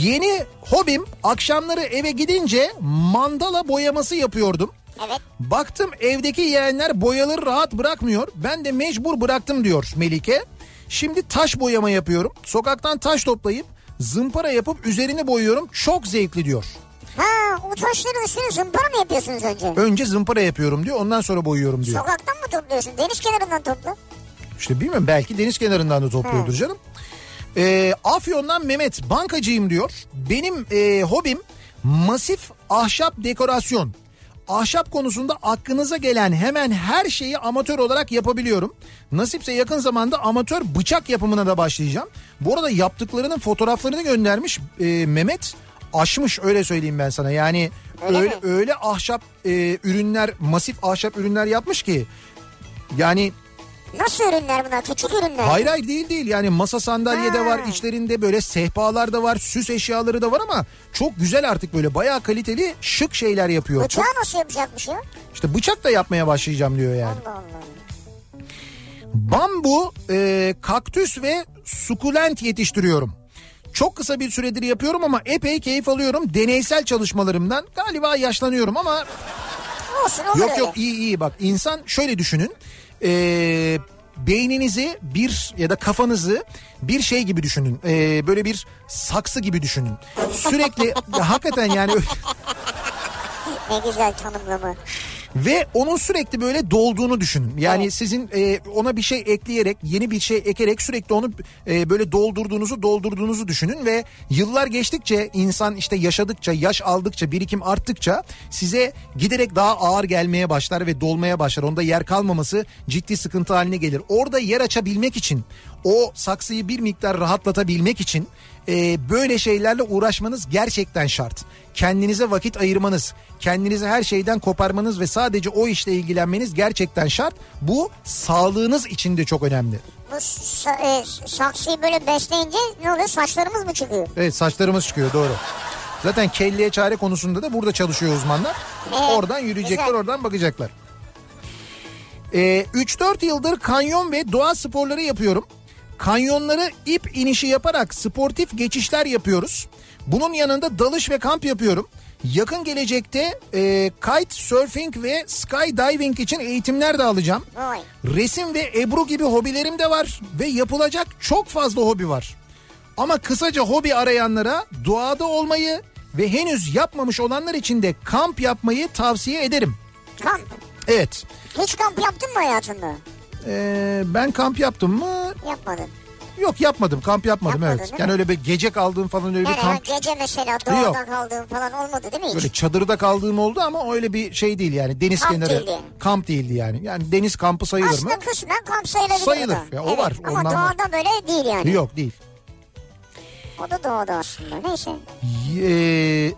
yeni hobim akşamları eve gidince mandala boyaması yapıyordum. Evet. Baktım evdeki yeğenler boyaları rahat bırakmıyor. Ben de mecbur bıraktım diyor Melike. Şimdi taş boyama yapıyorum. Sokaktan taş toplayıp zımpara yapıp üzerini boyuyorum. Çok zevkli diyor. Ha o taşların üstüne zımpara mı yapıyorsunuz önce? Önce zımpara yapıyorum diyor. Ondan sonra boyuyorum diyor. Sokaktan mı topluyorsun? Deniz kenarından topla. İşte bilmiyorum belki deniz kenarından da topluyordur He. canım. Ee, Afyon'dan Mehmet bankacıyım diyor. Benim e, hobim masif ahşap dekorasyon. Ahşap konusunda aklınıza gelen hemen her şeyi amatör olarak yapabiliyorum. Nasipse yakın zamanda amatör bıçak yapımına da başlayacağım. Bu arada yaptıklarının fotoğraflarını göndermiş e, Mehmet. Aşmış öyle söyleyeyim ben sana. Yani Öyle öyle mi? öyle ahşap e, ürünler, masif ahşap ürünler yapmış ki yani Nasıl ürünler bunlar? Küçük ürünler. Hayır hayır değil değil yani masa sandalye de var içlerinde böyle sehpalar da var süs eşyaları da var ama çok güzel artık böyle bayağı kaliteli şık şeyler yapıyor. Bıçağı Çok, nasıl yapacakmış ya? işte bıçak da yapmaya başlayacağım diyor yani. Allah Allah. Bambu, e, kaktüs ve sukulent yetiştiriyorum. Çok kısa bir süredir yapıyorum ama epey keyif alıyorum deneysel çalışmalarımdan. Galiba yaşlanıyorum ama Olsun olur yok öyle. yok iyi iyi bak insan şöyle düşünün. Ee, beyninizi bir ya da kafanızı bir şey gibi düşünün. Ee, böyle bir saksı gibi düşünün. Sürekli hakikaten yani Ne güzel tanımlama. Ve onun sürekli böyle dolduğunu düşünün. Yani Evet. sizin e, ona bir şey ekleyerek, yeni bir şey ekerek sürekli onu e, böyle doldurduğunuzu, doldurduğunuzu düşünün ve yıllar geçtikçe insan işte yaşadıkça, yaş aldıkça, birikim arttıkça size giderek daha ağır gelmeye başlar ve dolmaya başlar. Onda yer kalmaması ciddi sıkıntı haline gelir. Orada yer açabilmek için, o saksıyı bir miktar rahatlatabilmek için e, böyle şeylerle uğraşmanız gerçekten şart. Kendinize vakit ayırmanız, kendinizi her şeyden koparmanız ve sadece o işle ilgilenmeniz gerçekten şart. Bu sağlığınız için de çok önemli. Bu e, saksıyı böyle besleyince ne oluyor? Saçlarımız mı çıkıyor? Evet saçlarımız çıkıyor doğru. Zaten kelleye çare konusunda da burada çalışıyor uzmanlar. Evet, oradan yürüyecekler güzel. oradan bakacaklar. Ee, 3-4 yıldır kanyon ve doğa sporları yapıyorum. Kanyonları ip inişi yaparak sportif geçişler yapıyoruz. Bunun yanında dalış ve kamp yapıyorum. Yakın gelecekte e, kite surfing ve skydiving için eğitimler de alacağım. Resim ve Ebru gibi hobilerim de var ve yapılacak çok fazla hobi var. Ama kısaca hobi arayanlara doğada olmayı ve henüz yapmamış olanlar için de kamp yapmayı tavsiye ederim. Kamp. Evet. Hiç kamp yaptın mı hayatında? Ee, ben kamp yaptım mı? Yapmadın. Yok yapmadım. Kamp yapmadım Yapmadın, evet. Yani öyle bir gece kaldığım falan öyle Yani bir kamp. gece mesela doğada Yok. kaldığın falan olmadı değil mi hiç? Böyle çadırda kaldığım oldu ama öyle bir şey değil yani. Deniz Kamp kenarı değildi. kamp değildi yani. Yani deniz kampı sayılır mı? Aslında kısmen kamp sayılabilir. Sayılır. Ya o var, Ama ondan var. doğada böyle değil yani. Yok değil. O da doğada aslında. Neyse. Ee,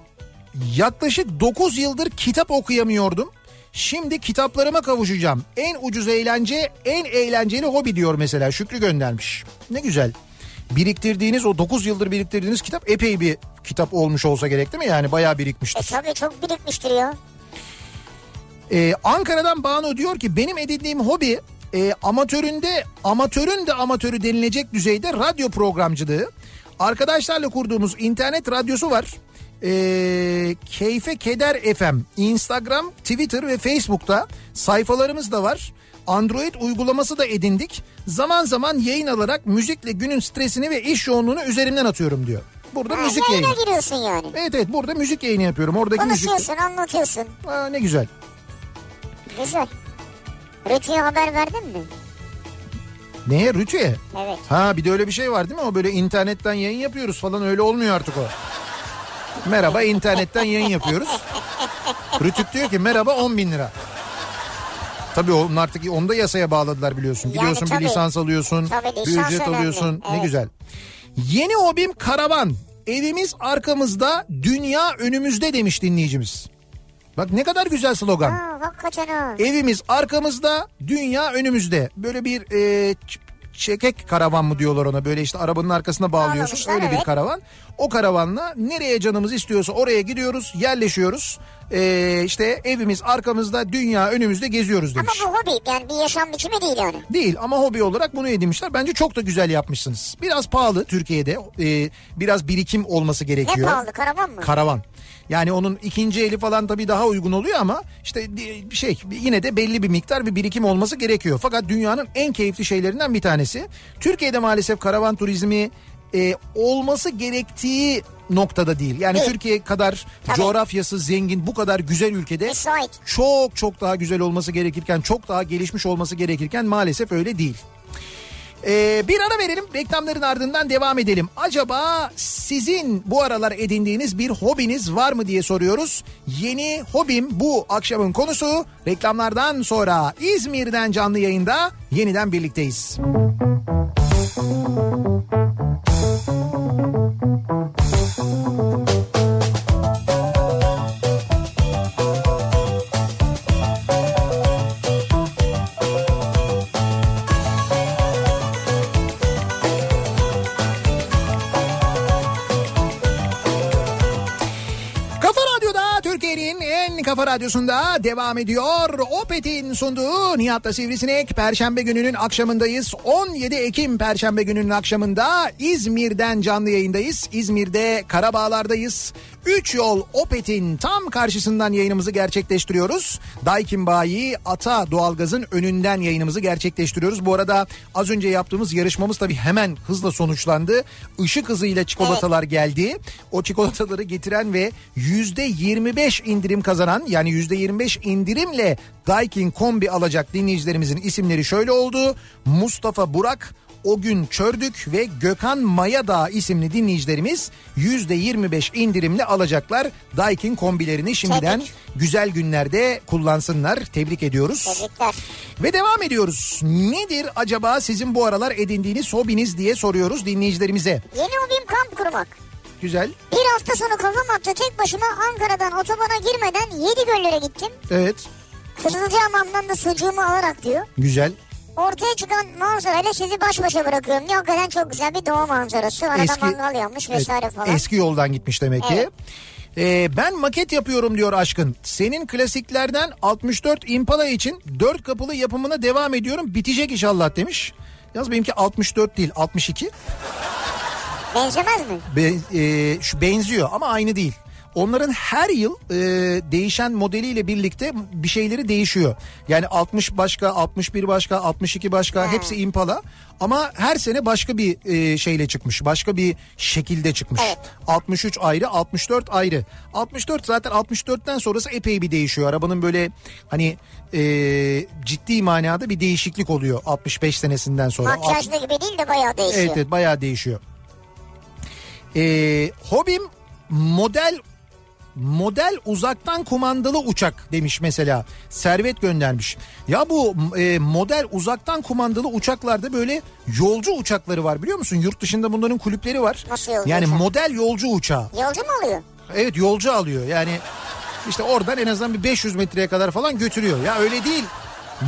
yaklaşık 9 yıldır kitap okuyamıyordum. Şimdi kitaplarıma kavuşacağım. En ucuz eğlence, en eğlenceli hobi diyor mesela. Şükrü göndermiş. Ne güzel. Biriktirdiğiniz o 9 yıldır biriktirdiğiniz kitap epey bir kitap olmuş olsa gerek değil mi? Yani bayağı E birikmiştir. tabii çok birikmiştir ya. Ee, Ankara'dan Banu diyor ki benim edindiğim hobi e, amatöründe amatörün de amatörü denilecek düzeyde radyo programcılığı. Arkadaşlarla kurduğumuz internet radyosu var. Ee, Keyfe Keder FM Instagram, Twitter ve Facebook'ta sayfalarımız da var. Android uygulaması da edindik. Zaman zaman yayın alarak müzikle günün stresini ve iş yoğunluğunu üzerimden atıyorum diyor. Burada Ha, müzik yayını. giriyorsun yani. Evet evet burada müzik yayını yapıyorum. Oradaki müzik. Konuşuyorsun, anlatıyorsun. Aa, ne güzel. Güzel. Rütü'ye haber verdin mi? Neye? Rütü'ye? Evet. Ha bir de öyle bir şey var değil mi? O böyle internetten yayın yapıyoruz falan öyle olmuyor artık o. Merhaba internetten yayın yapıyoruz. Rütük diyor ki merhaba 10 bin lira. Tabii onun artık onu da yasaya bağladılar biliyorsun. Yani Gidiyorsun bir tabii. lisans alıyorsun. Tabii, bir lisans ücret önemli. alıyorsun. Ne Evet. güzel. Yeni hobim karavan. Evimiz arkamızda, dünya önümüzde demiş dinleyicimiz. Bak ne kadar güzel slogan. Ha. Evimiz arkamızda, dünya önümüzde. Böyle bir e, çekek karavan mı diyorlar ona böyle işte arabanın arkasına bağlıyorsun öyle bir evet. karavan. O karavanla nereye canımız istiyorsa oraya gidiyoruz yerleşiyoruz. E, işte evimiz arkamızda dünya önümüzde geziyoruz Ama demiş. bu hobi yani bir yaşam biçimi değil yani. Değil ama hobi olarak bunu edinmişler. Bence çok da güzel yapmışsınız. Biraz pahalı Türkiye'de. e, biraz birikim olması Ne gerekiyor. pahalı karavan mı? Karavan. Yani onun ikinci eli falan tabii daha uygun oluyor ama işte şey yine de belli bir miktar bir birikim olması gerekiyor. Fakat dünyanın en keyifli şeylerinden bir tanesi. Türkiye'de maalesef karavan turizmi e, olması gerektiği noktada değil. Yani Değil. Türkiye kadar Tabii. coğrafyası zengin bu kadar güzel ülkede Müsait. çok çok daha güzel olması gerekirken çok daha gelişmiş olması gerekirken maalesef öyle değil. Ee, bir ara verelim reklamların ardından devam edelim. Acaba sizin bu aralar edindiğiniz bir hobiniz var mı diye soruyoruz. Yeni hobim bu akşamın konusu. Reklamlardan sonra İzmir'den canlı yayında yeniden birlikteyiz. Kafa devam ediyor. Opet'in sunduğu Nihat'la Sivrisinek. Perşembe gününün akşamındayız. 17 Ekim Perşembe gününün akşamında İzmir'den canlı yayındayız. İzmir'de Karabağlar'dayız. 3 yol Opet'in tam karşısından yayınımızı gerçekleştiriyoruz. Daikin Bayi Ata Doğalgaz'ın önünden yayınımızı gerçekleştiriyoruz. Bu arada az önce yaptığımız yarışmamız tabii hemen hızla sonuçlandı. Işık hızıyla çikolatalar geldi. O çikolataları getiren ve %25 indirim kazanan yani %25 indirimle Daikin kombi alacak dinleyicilerimizin isimleri şöyle oldu. Mustafa Burak, o gün Çördük ve Gökhan Mayadağ isimli dinleyicilerimiz %25 indirimle alacaklar Daikin kombilerini şimdiden Tebrik. güzel günlerde kullansınlar. Tebrik ediyoruz. Tebrikler. Ve devam ediyoruz. Nedir acaba sizin bu aralar edindiğiniz hobiniz diye soruyoruz dinleyicilerimize. Yeni hobim kamp kurmak. Güzel. Bir hafta sonu kafam attı tek başıma Ankara'dan otobana girmeden yedi göllere gittim. Evet. Kızılcahamam'dan da sucuğumu alarak diyor. Güzel. Ortaya çıkan manzarayla sizi baş başa bırakıyorum. diyor. Hakikaten çok güzel bir doğa manzarası. Arada mangal yanmış vesaire Evet, falan. Eski yoldan gitmiş demek ki. Evet. Ee, ben maket yapıyorum diyor aşkın. Senin klasiklerden 64 Impala için 4 kapılı yapımına devam ediyorum. Bitecek inşallah demiş. Yalnız benimki 64 değil 62. Benzemez mi? Be- e, şu benziyor ama aynı değil. Onların her yıl e, değişen modeliyle birlikte bir şeyleri değişiyor. Yani 60 başka, 61 başka, 62 başka hepsi Impala. Ama her sene başka bir e, şeyle çıkmış. Başka bir şekilde çıkmış. Evet. 63 ayrı, 64 ayrı. 64 zaten 64'ten sonrası epey bir değişiyor. Arabanın böyle hani e, ciddi manada bir değişiklik oluyor 65 senesinden sonra. Makyajlı gibi değil de bayağı değişiyor. Evet evet bayağı değişiyor. Ee, hobim model model uzaktan kumandalı uçak demiş mesela. Servet göndermiş. Ya bu e, model uzaktan kumandalı uçaklarda böyle yolcu uçakları var biliyor musun? Yurt dışında bunların kulüpleri var. Nasıl yolcu Yani uçağı? model yolcu uçağı. Yolcu mu oluyor? Evet yolcu alıyor. Yani işte oradan en azından bir 500 metreye kadar falan götürüyor. Ya öyle değil.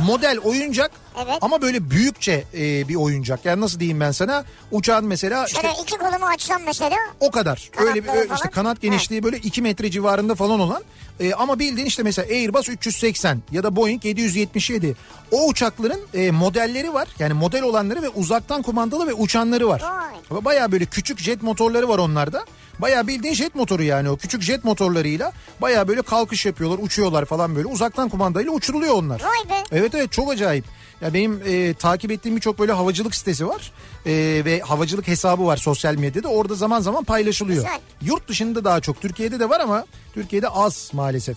Model oyuncak Evet. ama böyle büyükçe e, bir oyuncak. Yani nasıl diyeyim ben sana? Uçağın mesela işte Şöyle iki kolumu açsam mesela o kadar. Kanatları Öyle bir ö- işte kanat genişliği böyle 2 metre civarında falan olan. E, ama bildiğin işte mesela Airbus 380 ya da Boeing 777. O uçakların e, modelleri var. Yani model olanları ve uzaktan kumandalı ve uçanları var. Vay. Baya böyle küçük jet motorları var onlarda. Baya bildiğin jet motoru yani o küçük jet motorlarıyla baya böyle kalkış yapıyorlar, uçuyorlar falan böyle. Uzaktan kumandayla uçuruluyor onlar. Vay be. Evet evet çok acayip. Ya benim e, takip ettiğim birçok böyle havacılık sitesi var E, ve havacılık hesabı var sosyal medyada. Orada zaman zaman paylaşılıyor. Güzel. Yurt dışında daha çok. Türkiye'de de var ama Türkiye'de az maalesef.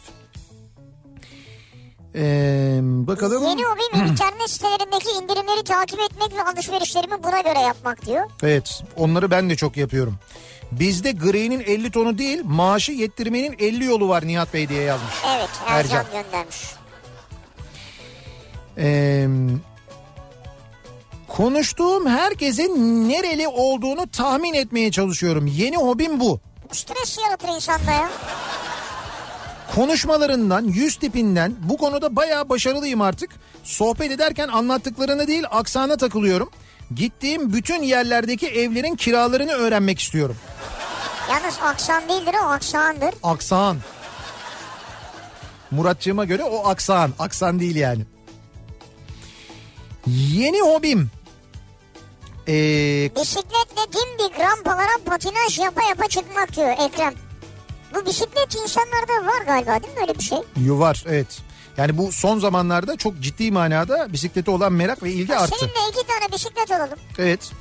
Ee, bakalım. Yeni hobim internet sitelerindeki indirimleri takip etmek ve alışverişlerimi buna göre yapmak diyor. Evet onları ben de çok yapıyorum. Bizde gri'nin 50 tonu değil maaşı yettirmenin 50 yolu var Nihat Bey diye yazmış. Evet Ercan göndermiş. Ee, konuştuğum herkesin nereli olduğunu tahmin etmeye çalışıyorum. Yeni hobim bu. Stres yaratır insanda ya. Konuşmalarından, yüz tipinden bu konuda bayağı başarılıyım artık. Sohbet ederken anlattıklarına değil aksana takılıyorum. Gittiğim bütün yerlerdeki evlerin kiralarını öğrenmek istiyorum. Yalnız aksan değildir o aksandır. Aksan. Muratçığıma göre o aksan. Aksan değil yani. Yeni hobim. Ee, Bisikletle dimdik rampalara patinaj yapa yapa çıkmak diyor Ekrem. Bu bisiklet insanlarda var galiba değil mi öyle bir şey? var evet. Yani bu son zamanlarda çok ciddi manada bisiklete olan merak ve ilgi arttı. Seninle iki tane bisiklet alalım. Evet.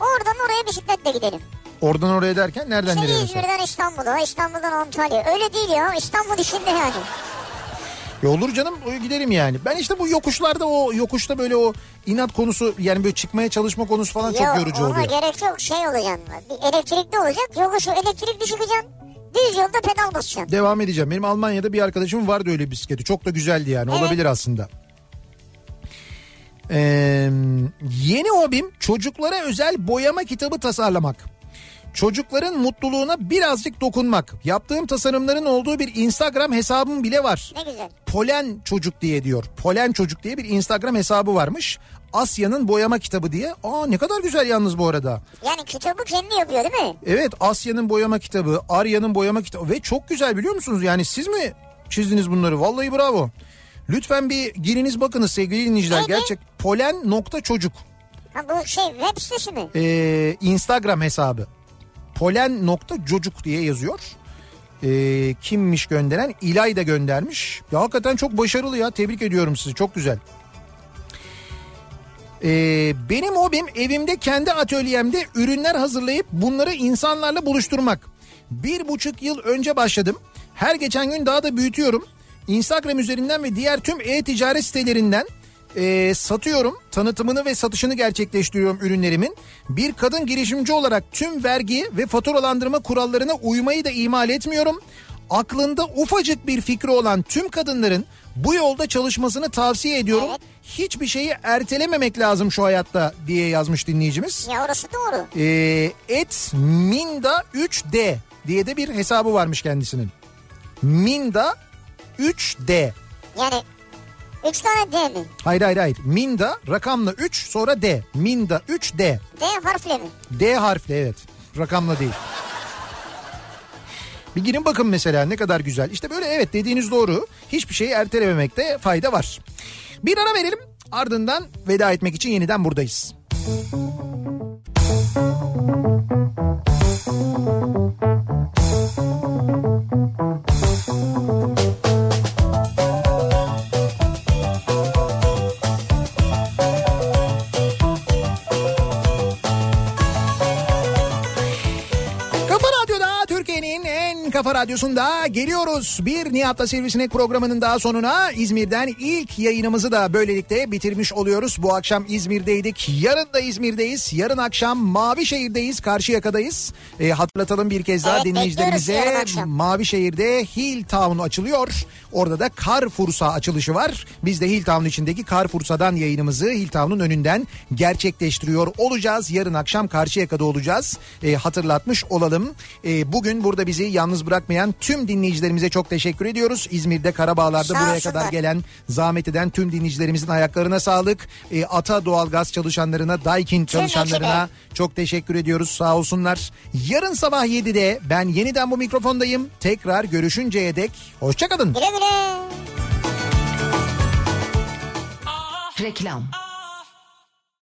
Oradan oraya bisikletle gidelim. Oradan oraya derken nereden Şey nereye? İzmir'den İstanbul'a, İstanbul'dan Antalya. Öyle değil ya İstanbul içinde yani. Ya olur canım gidelim yani. Ben işte bu yokuşlarda o yokuşta böyle o inat konusu yani böyle çıkmaya çalışma konusu falan çok Yok, yorucu ona oluyor. gerek yok şey olacaksın. Bir elektrikli olacak yokuşu elektrikli çıkacaksın. Düz yolda pedal basacaksın. Devam edeceğim. Benim Almanya'da bir arkadaşım vardı öyle bisikleti. Çok da güzeldi yani. Evet. Olabilir aslında. Ee, yeni hobim çocuklara özel boyama kitabı tasarlamak. Çocukların mutluluğuna birazcık dokunmak. Yaptığım tasarımların olduğu bir Instagram hesabım bile var. Ne güzel. Polen Çocuk diye diyor. Polen Çocuk diye bir Instagram hesabı varmış. Asya'nın boyama kitabı diye. Aa ne kadar güzel yalnız bu arada. Yani kitabı kendi yapıyor değil mi? Evet Asya'nın boyama kitabı, Arya'nın boyama kitabı ve çok güzel biliyor musunuz? Yani siz mi çizdiniz bunları. Vallahi bravo. Lütfen bir giriniz bakınız sevgili dinleyiciler. Neydi? Gerçek polen nokta çocuk. Ha bu şey web sitesi mi? Ee, Instagram hesabı. Polen nokta çocuk diye yazıyor. Ee, kimmiş gönderen? İlay da göndermiş. Ya hakikaten çok başarılı ya. Tebrik ediyorum sizi. Çok güzel. Ee, benim hobim evimde kendi atölyemde ürünler hazırlayıp bunları insanlarla buluşturmak. Bir buçuk yıl önce başladım. Her geçen gün daha da büyütüyorum. Instagram üzerinden ve diğer tüm e-ticaret sitelerinden e, satıyorum. Tanıtımını ve satışını gerçekleştiriyorum ürünlerimin. Bir kadın girişimci olarak tüm vergi ve faturalandırma kurallarına uymayı da ihmal etmiyorum. Aklında ufacık bir fikri olan tüm kadınların bu yolda çalışmasını tavsiye ediyorum. Evet. Hiçbir şeyi ertelememek lazım şu hayatta diye yazmış dinleyicimiz. Ya orası doğru. Ee, et Minda 3D diye de bir hesabı varmış kendisinin. Minda 3D. Yani 3 tane D mi? Hayır hayır hayır. Minda rakamla 3 sonra D. Minda 3D. D harfle mi? D harfli evet. Rakamla değil. Bir girin bakın mesela ne kadar güzel. İşte böyle evet dediğiniz doğru. Hiçbir şeyi ertelememekte fayda var. Bir ara verelim. Ardından veda etmek için yeniden buradayız. Kafa kafa radyosunda geliyoruz. Bir Nihat'la Sivrisinek programının daha sonuna İzmir'den ilk yayınımızı da böylelikle bitirmiş oluyoruz. Bu akşam İzmir'deydik. Yarın da İzmir'deyiz. Yarın akşam Mavişehir'deyiz. Karşıyaka'dayız. E, hatırlatalım bir kez daha Evet, dinleyicilerimize. Mavişehir'de Hilltown açılıyor. Orada da Carrefour'sa açılışı var. Biz de Hilltown içindeki Carrefour'sadan yayınımızı Hilltown'un önünden gerçekleştiriyor olacağız. Yarın akşam Karşıyaka'da olacağız. E, hatırlatmış olalım. E, bugün burada bizi yalnız bırakmayan tüm dinleyicilerimize çok teşekkür ediyoruz. İzmir'de Karabağlar'da Sağ buraya olsunlar. kadar gelen zahmet eden tüm dinleyicilerimizin ayaklarına sağlık. E, Ata Doğalgaz çalışanlarına, Daikin çalışanlarına çok teşekkür ediyoruz. Sağ olsunlar. Yarın sabah 7'de ben yeniden bu mikrofondayım. Tekrar görüşünceye dek hoşçakalın. Güle güle. Reklam.